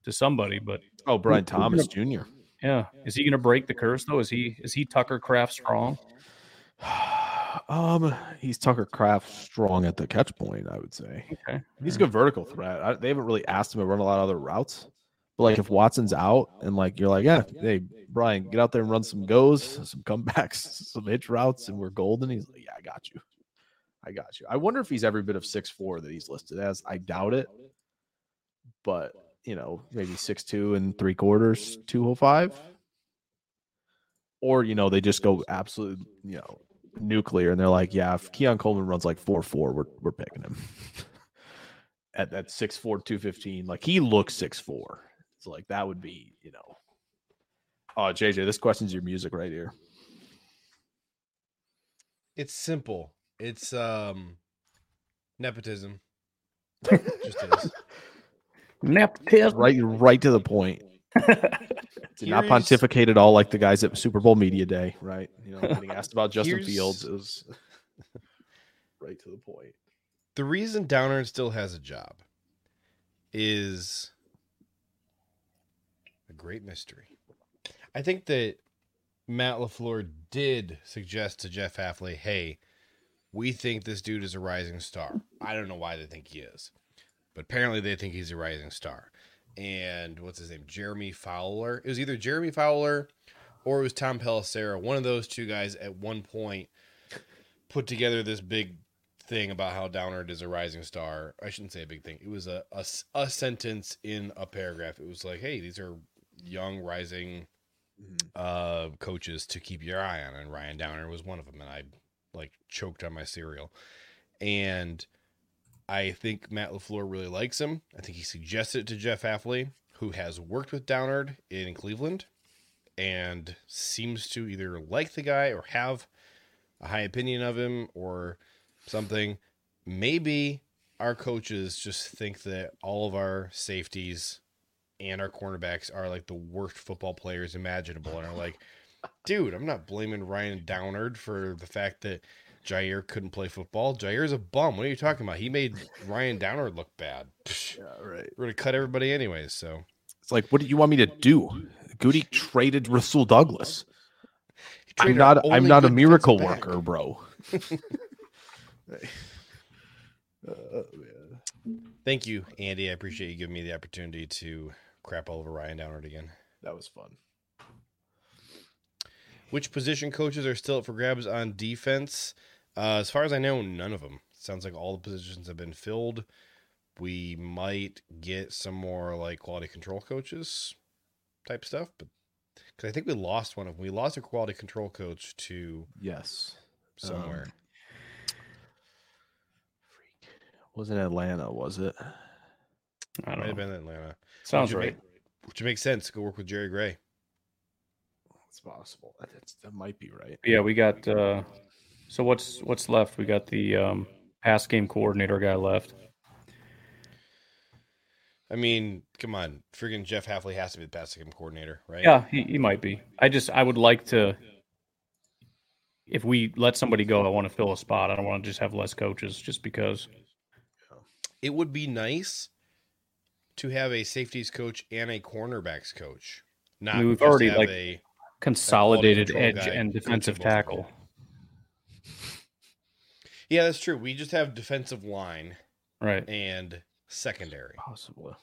to somebody, but Oh, Brian Who- who Thomas gonna- Jr. yeah, is he going to break the curse though? Is he is he Tucker Kraft strong? Um, he's Tucker Kraft strong at the catch point. I would say Okay, he's a good vertical threat. I, they haven't really asked him to run a lot of other routes. But like if Watson's out and like you're like, yeah, hey Brian, get out there and run some goes, some comebacks, some hitch routes, and we're golden. He's like, yeah, I got you, I got you. I wonder if he's every bit of six four that he's listed as. I doubt it, but you know maybe six two and three quarters, two oh five, or you know they just go absolute, you know, nuclear, and they're like, yeah, if Keon Coleman runs like four four, we're we're picking him. at that 6'4, 215. Like he looks 6'4. So like that would be, you know. Oh, JJ, this question's your music right here. It's simple. It's um nepotism. Just is. Nepotism. Right, right to the point. Did not pontificate at all like the guys at Super Bowl Media Day, right? You know, getting asked about Justin Here's- Fields. is right to the point. the reason Downard still has a job is a great mystery. I think that Matt LaFleur did suggest to Jeff Hafley, hey, we think this dude is a rising star. I don't know why they think he is, but apparently they think he's a rising star. And what's his name? Jeremy Fowler. It was either Jeremy Fowler or it was Tom Pelissero. One of those two guys at one point put together this big thing about how Downard is a rising star. I shouldn't say a big thing. It was a a sentence in a paragraph. It was like, hey, these are young rising uh coaches to keep your eye on and Ryan Downard was one of them and I like choked on my cereal. And I think Matt LaFleur really likes him. I think he suggested it to Jeff Hafley, who has worked with Downard in Cleveland and seems to either like the guy or have a high opinion of him or something. Maybe our coaches just think that all of our safeties and our cornerbacks are like the worst football players imaginable and are like, dude, I'm not blaming Ryan Downard for the fact that Jaire couldn't play football. Jaire's a bum. What are you talking about? He made Ryan Downard look bad. Yeah, right. We're gonna cut everybody anyways. So It's like, what do you want me to do? Gutey traded Rasul Douglas. I'm not. I'm not a miracle worker, bro. Thank you, Andy. I appreciate you giving me the opportunity to crap all over Ryan Downard again. That was fun. Which position coaches are still up for grabs on defense? Uh, as far as I know, none of them. Sounds like all the positions have been filled. We might get some more like quality control coaches type stuff, but because I think we lost one of them. We lost a quality control coach to Yes. somewhere. Um, Wasn't Atlanta, was it? I Might don't have know. been Atlanta. Sounds which right. Make, which makes sense. Go work with Jerry Gray. It's possible. That's, that might be right. Yeah, we got. uh So what's what's left? We got the um pass game coordinator guy left. I mean, come on, friggin' Jeff Hafley has to be the passing game coordinator, right? Yeah, he, he might be. I just I would like to. If we let somebody go, I want to fill a spot. I don't want to just have less coaches just because. It would be nice to have a safeties coach and a cornerbacks coach. Not mean, we've already, like, a Consolidated edge and defensive tackle. Yeah, that's true. We just have defensive line Right. and secondary. Possibly.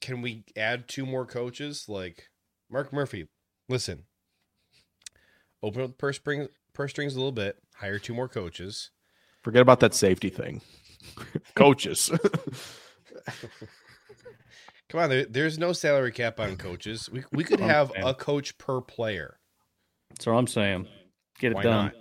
Can we add two more coaches? Like Mark Murphy, listen. Open up the purse strings, purse strings a little bit. Hire two more coaches. Forget about that safety thing. Coaches. Come on, there, there's no salary cap on coaches. We we could have a coach per player. That's what I'm saying. Get it Why done. not?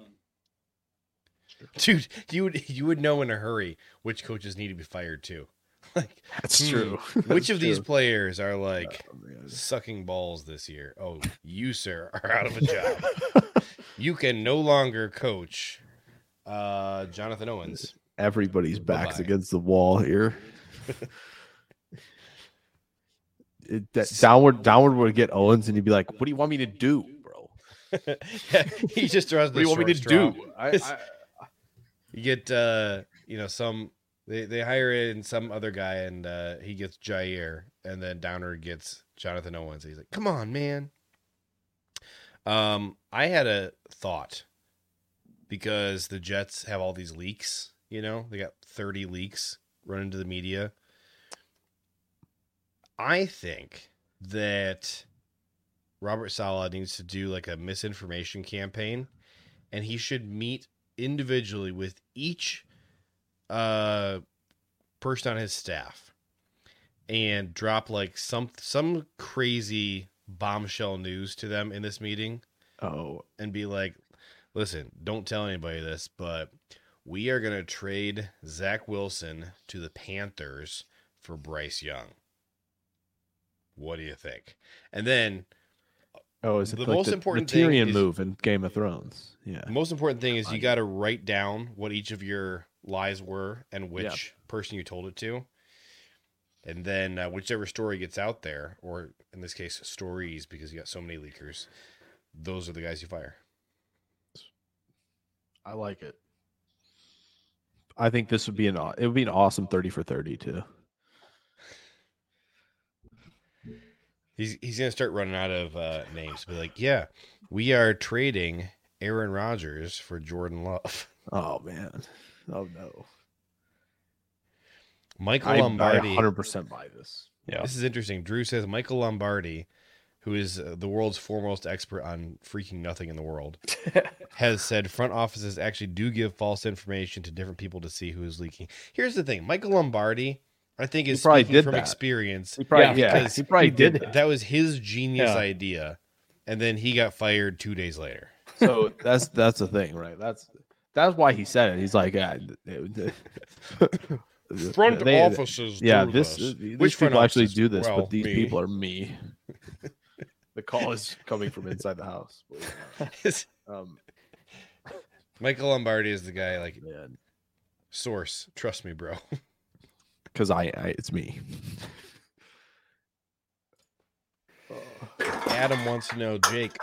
Dude, you would you would know in a hurry which coaches need to be fired too. Like That's hmm, true. which That's of these players are like Oh, sucking balls this year? Oh, you sir are out of a job. you can no longer coach uh Jonathan Owens. Everybody's backs Bye-bye. against the wall here. It, that Downard, Downard would get Owens, and he'd be like, "What do you want me to do, bro? yeah, he just throws What do you want me to straw. do?" I, I, You get uh you know some they they hire in some other guy and uh he gets Jaire and then Downard gets Jonathan Owens. He's like, "Come on, man." Um I had a thought because the Jets have all these leaks, you know? They got 30 leaks running to the media. I think that Robert Saleh needs to do like a misinformation campaign and he should meet individually with each uh person on his staff and drop like some some crazy bombshell news to them in this meeting oh, and be like listen don't tell anybody this but we are going to trade zach wilson to the panthers for bryce young. What do you think? And then oh, is it The like most the, important the thing Tyrion is- move in Game of Thrones? Yeah, The most important thing is you got to write down what each of your lies were and which person you told it to. And then uh, whichever story gets out there, or in this case, stories, because you got so many leakers, those are the guys you fire. I like it. I think this would be an it would be an awesome thirty for thirty too. He's he's gonna start running out of uh, names. Be like, yeah, we are trading Aaron Rodgers for Jordan Love. Oh man, oh no, Michael I Lombardi. hundred percent buy this. Yeah. This is interesting. Drew says Michael Lombardi, who is uh, the world's foremost expert on freaking nothing in the world, has said front offices actually do give false information to different people to see who is leaking. Here's the thing: Michael Lombardi, I think, is probably speaking did from that. experience. He probably Yeah, yeah, because he probably he did did that. That was his genius Yeah. idea, and then he got fired two days later. So that's that's the thing, right? That's that's why he said it. He's like, yeah, Front they- offices, Yeah, do this, this. these Which front people actually offices? do this, Well, but these me. people are me. the call is coming from inside the house. believe it or not. Um, Michael Lombardi is the guy. Like man, source, trust me, bro. because I, I, it's me. Adam wants to know, Jake,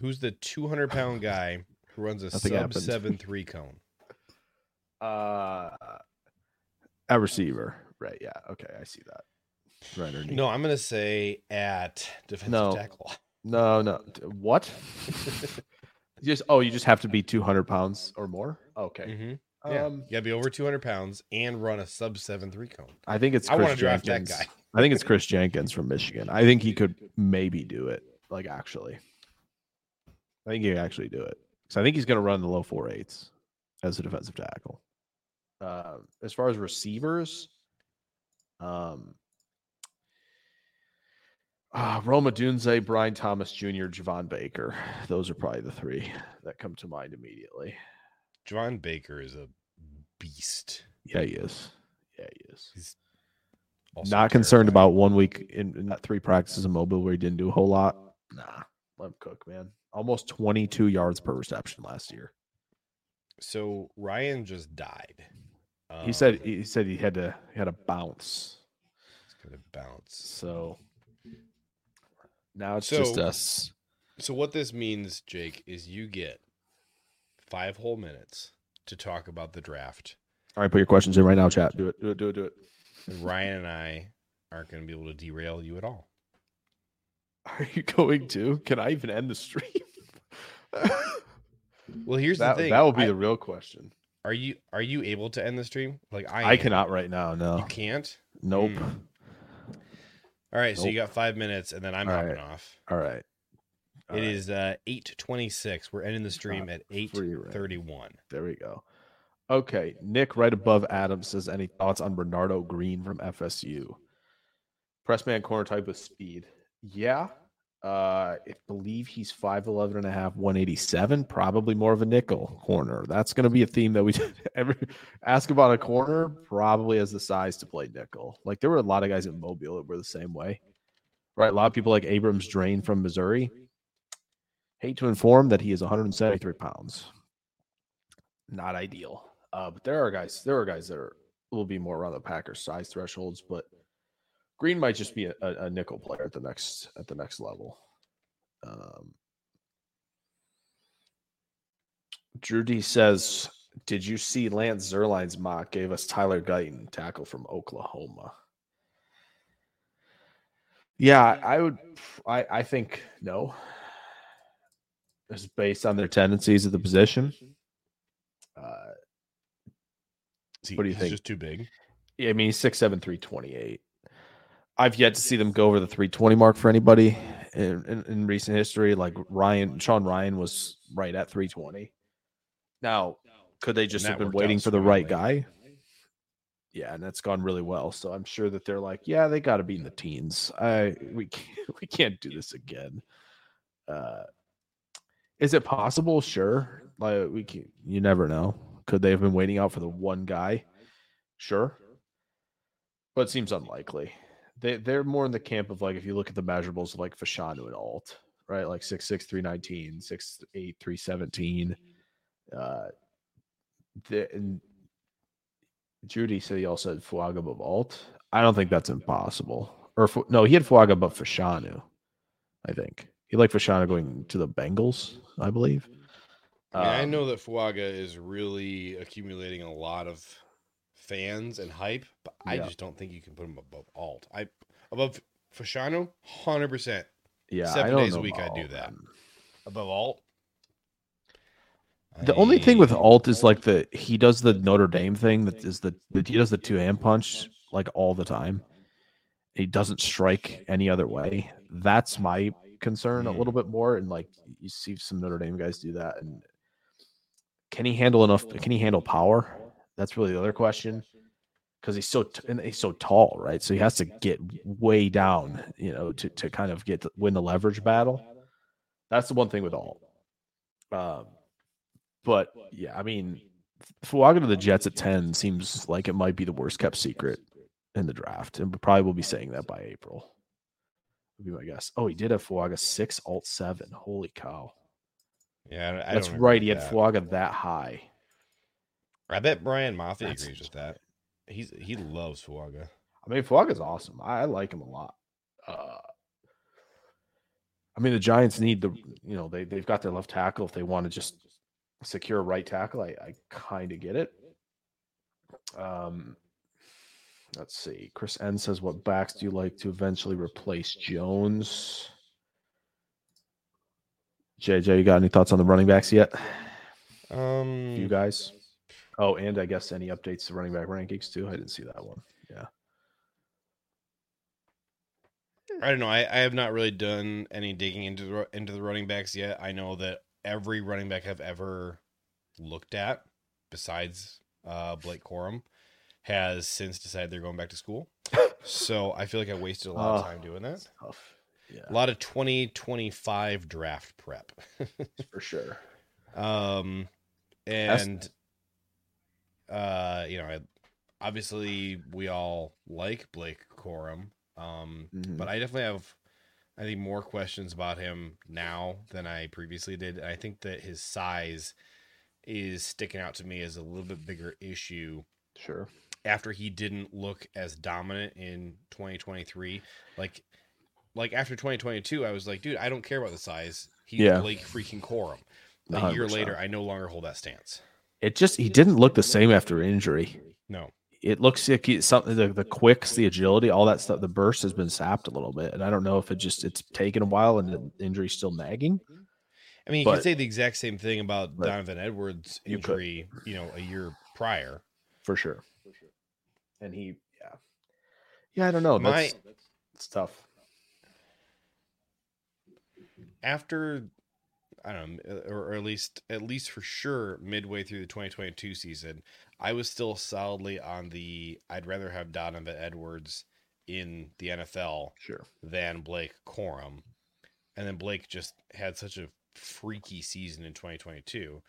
who's the 200 pound guy who runs a Nothing sub happened. seven three cone? Uh, a receiver, right? Yeah, okay, I see that. Right underneath. No, I'm gonna say at defensive No. tackle. no, no. D- What? just oh, you just have to be two hundred pounds or more. Okay. Mm-hmm. Yeah, Um, you gotta be over 200 pounds and run a sub seven three cone. I think it's. I Chris want to draft that Jenkins. guy. I think it's Kris Jenkins from Michigan. I think he could maybe do it. Like actually, I think he could actually do it. So I think he's going to run the low four eights as a defensive tackle. Uh, as far as receivers, um, uh, Rome Odunze, Brian Thomas Jr., Javon Baker. Those are probably the three that come to mind immediately. Javon Baker is a beast. Yeah, he is. Yeah, he is. Also Not concerned about one week in, in that three practices in mobile where he didn't do a whole lot. Nah, let him cook, man. Almost 22 yards per reception last year. So Ryan just died. he Um, said he said he had to he had to bounce. it's gonna bounce. So now it's just So- us. So what this means, Jake, is you get five whole minutes to talk about the draft. All right, put your questions in right now, chat. Do it. Do it. Do it. Do it. Ryan and I aren't going to be able to derail you at all. Are you going to? Can I even end the stream? Well, here's that the thing. that will be I- the real question. are you are you able to end the stream? Like I I, am. cannot right now. No. You can't. Nope. Mm. All right, so you got five minutes, and then I'm All hopping right. off. All right. All It right. is uh, eight twenty six. We're ending the stream at eight free reign. thirty one. There we go. Okay, Nick, right above Adam says, any thoughts on Renardo Green from FSU? Pressman corner type with speed. Yeah. Uh, I believe he's 5'11 and a half, 187, probably more of a nickel corner. That's going to be a theme that we ever ask about a corner, probably has the size to play nickel. Like there were a lot of guys in Mobile that were the same way, right? A lot of people like Abrams-Draine from Missouri. Hate to inform that he is 173 pounds not ideal. Uh, but there are guys, there are guys that are will be more around the Packers size thresholds, but Green might just be a, a, nickel player at the next at the next level. Um, Drew D says, "Did you see Lance Zierlein's mock gave us Tyler Guyton tackle from Oklahoma?" Yeah, I would. I I think no. It's based on their tendencies of the position. Uh, What do you think? Just too big. yeah, I mean, he's six seven, three twenty eight. I've yet to see them go over the 320 mark for anybody in, in, in recent history. Like Rhyan, Sean Rhyan was right at 320. Now, could they just have been waiting for the right guy? Yeah, and that's gone really well. So I'm sure that they're like, yeah, they got to be in the teens. I we can't, we can't do this again. Uh, is it possible? Sure. Like we can, you never know. Could they have been waiting out for the one guy? Sure. But it seems unlikely. They they're more in the camp of like if you look at the measurables like Fashanu and Alt, right? Like six six three nineteen, six eight three seventeen. Uh the and Judy said he also had Fuaga above Alt. I don't think that's impossible. Or no, he had Fuaga above Fashanu, I think. He liked Fashanu going to the Bengals, I believe. I, mean, I Um, know that Fuaga is really accumulating a lot of fans and hype, but I just don't think you can put him above Alt. I above Fashanu, hundred percent. Yeah, seven I days a week I'd do Alt, that. man. Above Alt. The only thing with Alt is like the he does the Notre Dame thing that is the, the he does the two hand punch like all the time. He doesn't strike any other way. That's my concern a Mhm. little bit more. And like you see some Notre Dame guys do that. And can he handle enough? Can he handle power? That's really the other question. Because he's so t- and he's so tall, right? So he has to get way down, you know, to to kind of get to win the leverage battle. That's the one thing with Alt. Um, but yeah, I mean, Fuaga to the Jets at 10 seems like it might be the worst kept secret in the draft. And probably will be saying that by April. Would be my guess. Oh, he did have Fuaga six, Alt seven. Holy cow. Yeah, I- I That's right. He had that. Fuaga that high. I bet Brian Moffitt That's agrees with that. He's he loves Fuaga. I mean, Fuaga's awesome. I, I like him a lot. Uh, I mean, the Giants need the, you know, they, they've got their left tackle. If they want to just secure a right tackle, I, I kind of get it. Um, let's see. Chris N says, What backs do you like to eventually replace Jones? JJ, you got any thoughts on the running backs yet? Um, You guys? Oh, and I guess any updates to running back rankings too? I didn't see that one. Yeah. I don't know. I, I have not really done any digging into the into the running backs yet. I know that every running back I've ever looked at, besides uh, Blake Corum, has since decided they're going back to school. so I feel like I wasted a lot of Oh, time doing that. Yeah, A lot of 2025 draft prep. for sure. Um, and uh, you know, I, obviously we all like Blake Corum. Um, Mhm. but I definitely have, I think, more questions about him now than I previously did. And I think that his size is sticking out to me as a little bit bigger issue Sure. After he didn't look as dominant in 2023. Like, like after 2022, I was like, dude, I don't care about the size. He's Yeah. Blake freaking Corum. A year 100%. later, I no longer hold that stance. It just he didn't look the same after injury. No. It looks like he, something the, the quicks, the agility, all that stuff. The burst has been sapped a little bit, and I don't know if it just it's taken a while and the injury's still nagging. I mean, you But- could say the exact same thing about Donovan Edwards' You injury, you know, a year prior. for sure. And he, yeah, yeah. I don't know. My- That's, it's tough. After, I don't know, uh, or, or at least, at least for sure, midway through the 2022 season, I was still solidly on the. I'd rather have Donovan Edwards in the NFL Sure. than Blake Corum, and then Blake just had such a freaky season in 2022.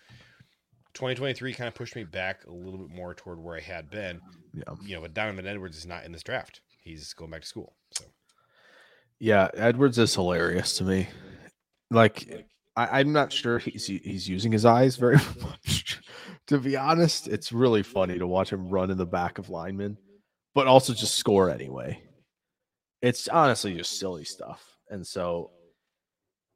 2023 kind of pushed me back a little bit more toward where I had been. Yeah. You know, but Donovan Edwards is not in this draft. He's going back to school. So Yeah. Edwards is hilarious to me. Like, I, I'm not sure he's he's using his eyes very much. to be honest, it's really funny to watch him run in the back of linemen, but also just score anyway. It's honestly just silly stuff. And so,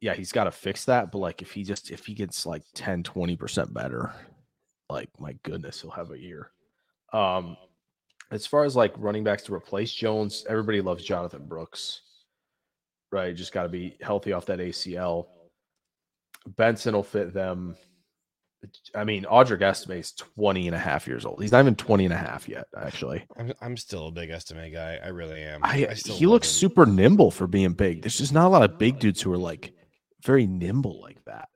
yeah, he's got to fix that. But like, if he just if he gets like 10, 20 percent better, like my goodness, he'll have a year. Um, as far as like running backs to replace Jones, everybody loves Jonathan Brooks, right? Just got to be healthy off that ACL. Benson will fit them. I mean, Audric Estime's 20 and a half years old. He's not even 20 and a half yet, actually. I'm I'm still a big Estime guy. I really am. I, still he looks him. super nimble for being big. There's just not a lot of big dudes who are like very nimble like that.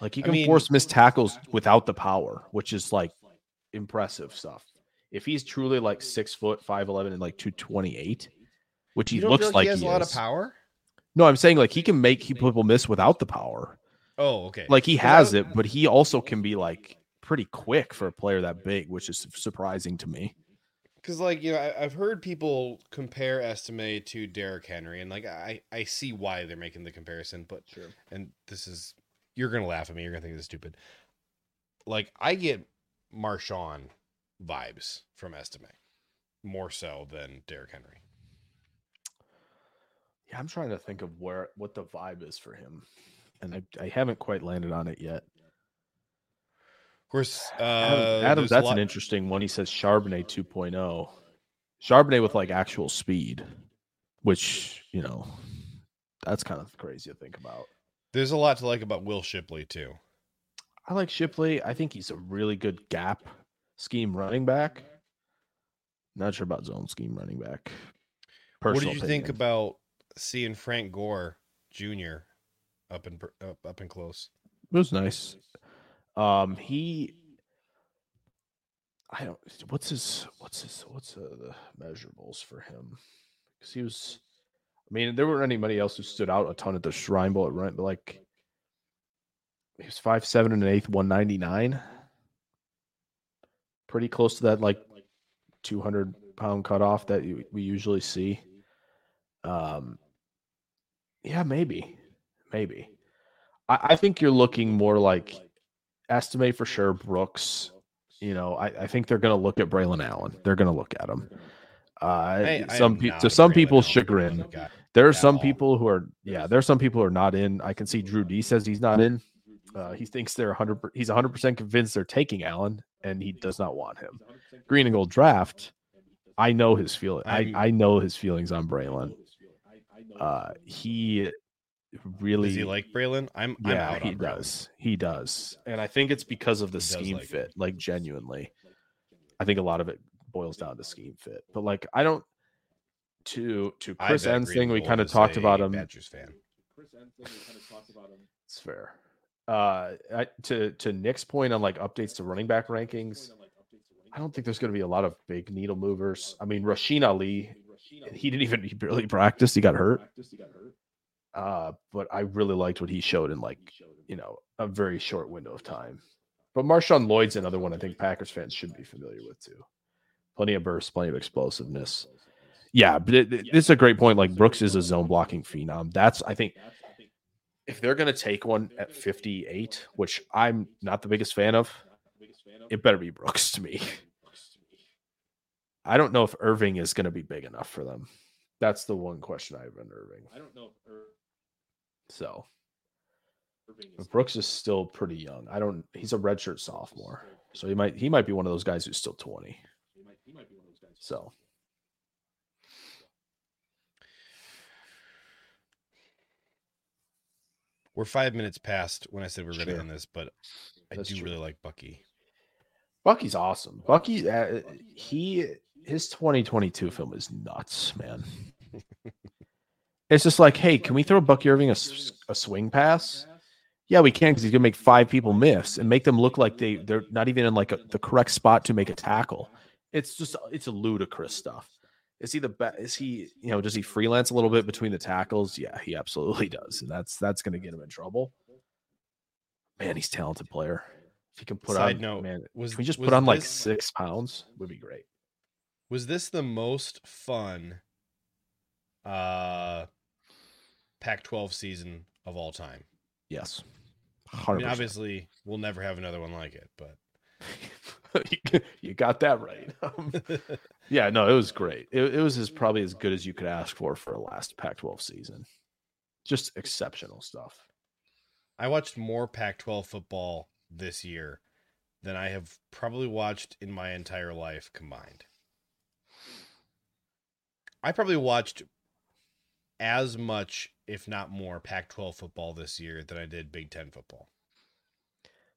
Like he I can mean- force missed tackles without the power, which is like impressive stuff. If he's truly like six foot, five eleven, and like two twenty eight, which he You don't looks feel like he has he a lot of power. No, I'm saying like he can make people miss without the power. Oh, okay. Like he has it, but he also can be like pretty quick for a player that big, which is surprising to me. Because, like, you know, I, I've heard people compare Estime to Derrick Henry, and like, I I see why they're making the comparison, but Sure. and this is you're gonna laugh at me. You're gonna think this is stupid. Like, I get Marshawn vibes from Estime more so than Derrick Henry. Yeah, I'm trying to think of where what the vibe is for him, and I, I haven't quite landed on it yet. Of course, uh, Adam, Adam that's lot- an interesting one. He says Charbonnet 2.0, Charbonnet with like actual speed, which you know, that's kind of crazy to think about. There's a lot to like about Will Shipley too. I like Shipley. I think he's a really good gap scheme running back. Not sure about zone scheme running back. what did you think about seeing Frank Gore Jr. up and up, up and close? It was nice. Um, he, I don't. What's his? What's his? What's uh, the measurables for him? Because he was. I mean, there weren't anybody else who stood out a ton at the Shrine Bowl at run, but like, he was five seven and an eighth, one ninety nine. Pretty close to that, like, two hundred pound cutoff that you, we usually see. Um, yeah, maybe, maybe. I, I think you're looking more like Estime for sure Brooks. You know, I, I think they're going to look at Braelon Allen. They're going to look at him. Uh, I- some people to some people's chagrin, there are some all. people who are yeah, there are some people who are not in. I can see Drew D says he's not in. Uh, he thinks they're 100 he's 100% convinced they're taking Allen and he does not want him. Green and gold draft. I know his feeling. I, I'm- know his feelings on Braelon. Uh, he really Does he like Braelon? I'm I'm yeah, out he Braelon. does. He does. And I think it's because of the He scheme like it. fit, like genuinely. I think a lot of it boils down to scheme fit. But like I don't to to Chris bet thing, we kind of talked about him. Badgers fan. It's fair. Uh to to Nick's point on like updates to running back rankings, I don't think there's going to be a lot of big needle movers. I mean, Rasheen Ali, he didn't even he barely practiced. He got hurt. Uh, but I really liked what he showed in like you know a very short window of time. But Marshawn Lloyd's another one I think Packers fans should be familiar with too. Plenty of bursts, plenty of explosiveness. Yeah, but it, it- it's a great point. Like Brooks is a zone blocking phenom. That's I think if they're going to take one at 58, which I'm not the biggest fan of, it better be Brooks to me. I don't know if Irving is going to be big enough for them. That's the one question I have on Irving. I don't know if so. But Brooks is still pretty young. I don't. He's a redshirt sophomore, so he might he might be one of those guys who's still 20. So We're five minutes past when I said we are going to end this, but I That's do true. really like Bucky. Bucky's awesome. Bucky, uh, he his 2022 film is nuts, man. it's just like, hey, can we throw Bucky Irving a, a swing pass? Yeah, we can because he's gonna make five people miss and make them look like they they're not even in like a, the correct spot to make a tackle. It's just it's ludicrous stuff. Is he the best? Is he you know does he freelance a little bit between the tackles? Yeah, he absolutely does, and that's that's gonna get him in trouble. Man, he's a talented player. If he can put Side on, note, man, was- we just put on like this- six pounds? Would be great. Was this the most fun uh Pac-12 season of all time? Yes, I mean, obviously, we'll never have another one like it, but you got that right. Yeah, no, it was great. It, it was as probably as good as you could ask for for a last Pac-12 season. Just exceptional stuff. I watched more Pac-12 football this year than I have probably watched in my entire life combined. I probably watched as much, if not more, Pac-12 football this year than I did Big Ten football.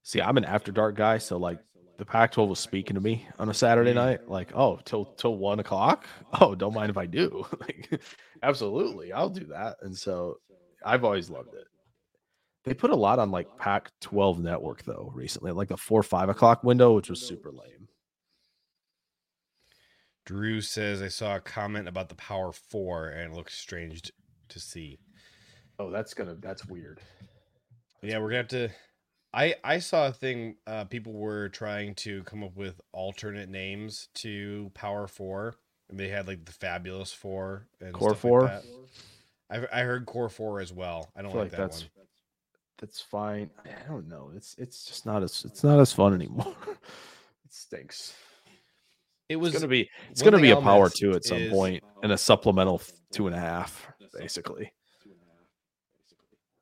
See, I'm an after dark guy, so like the Pac-12 was speaking to me on a Saturday Mm. night, like, oh, till till one o'clock. Oh, don't mind if I do. like, absolutely, I'll do that. And so, I've always loved it. They put a lot on like Pac-12 network though recently, like the four five o'clock window, which was super lame. Drew says I saw a comment about the Power Four and it looks strange to see. Oh, that's gonna that's weird. yeah, we're gonna have to. I I saw a thing. Uh, people were trying to come up with alternate names to Power Four, and they had like the Fabulous Four and Core Four? Like. I I heard Core Four as well. I I don't feel like, like that that's one. that's fine. I don't know. It's it's just not as it's not as fun anymore. it stinks. It was It's gonna be it's gonna be a power two at some is- point and a supplemental two and a half, basically.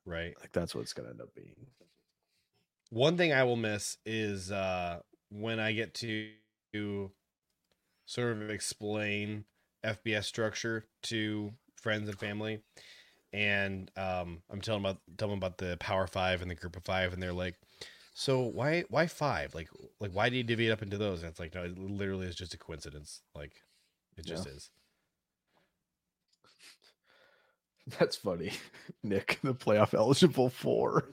right. Like that's what it's gonna end up being. One thing I will miss is uh when I get to sort of explain FBS structure to friends and family, and um, I'm telling about telling them about the Power Five and the Group of Five, and they're like, "So why why five? Like like why do you divvy it up into those?" And it's like, no, it literally is just a coincidence. Like it just is. That's funny, Nick. The playoff eligible four.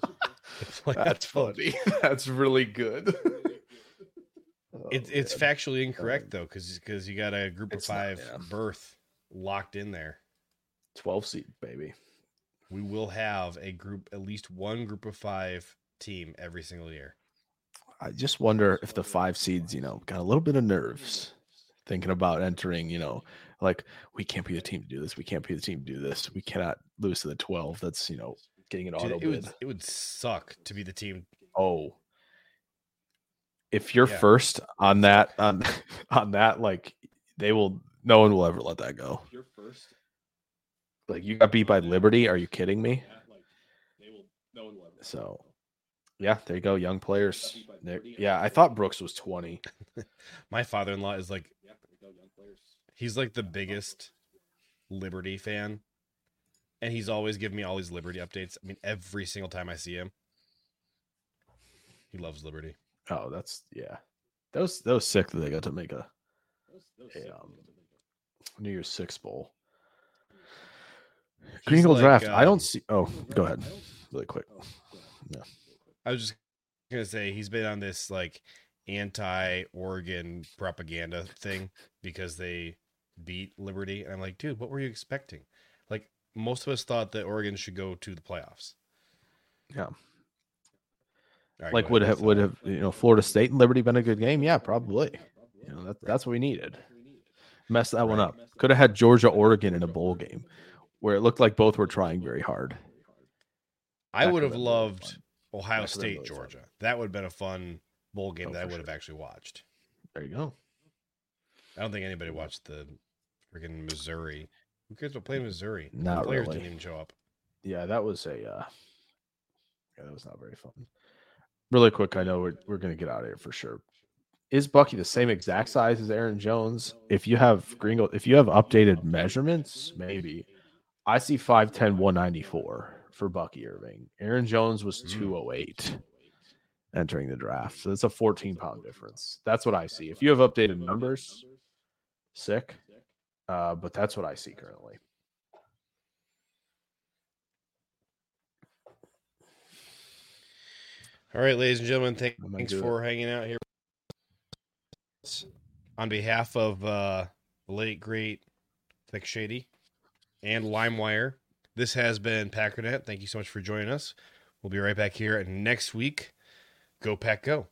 It's like That's funny. That's really good. Oh, it's Oh, it's man. factually incorrect um, though, because because you got a Group of It's not, Five yeah. berth locked in there. twelve seed, baby. we will have a group at least one group of five team every single year I just wonder if the five seeds, you know, got a little bit of nerves thinking about entering, you know, like we can't be the team to do this. We can't be the team to do this. We cannot lose to the 12. That's, you know, getting an Dude, auto it would bid. it would suck to be the team Oh. If you're Yeah. first on that on on that, like they will no one will ever let that go. you're first Like you got beat by Liberty. Are you kidding me? like they will no one will ever So yeah, there you go. Young players. Yeah, I thought Brooks was 20. my father-in-law is like he's like the biggest liberty fan and he's always giving me all these liberty updates i mean every single time i see him he loves liberty Oh, that's yeah. That was that was sick that they got to make a, a um, New Year's Six bowl. Green Gold like, draft. I um, don't see. Oh, go ahead, really quick. Yeah. I was just gonna say he's been on this like anti-oregon propaganda thing because they beat liberty and i'm like dude what were you expecting most of us thought that oregon should go to the playoffs Yeah. Right, like would have would have you know Florida State and Liberty been a good game? Yeah, probably. You know that, that's what we needed. Messed that one up. Could have had Georgia Oregon in a bowl game where it looked like both were trying very hard. I would have loved. Ohio State. Georgia. That would have been a fun bowl game Oh, that I would have sure. actually watched. There you go. I don't think anybody watched the freaking Missouri. Who cares about playing Missouri? The Not players really. didn't even show up. Yeah, that was a uh yeah, that was not very fun. Really quick, I know we're we're gonna get out of here for sure. Is Bucky the same exact size as Aaron Jones? If you have Gringo, if you have updated measurements, maybe. I see 5'10, 194 for Bucky Irving. Aaron Jones was 208 entering the draft. So it's a 14 pound difference. That's what I see. If you have updated numbers, sick. Uh, but that's what I see currently. All right, ladies and gentlemen, thank, thanks for hanging out here. On behalf of uh, the late great Thick Shady and LimeWire, this has been Packernet. Thank you so much for joining us. We'll be right back here next week. Go Pack Go.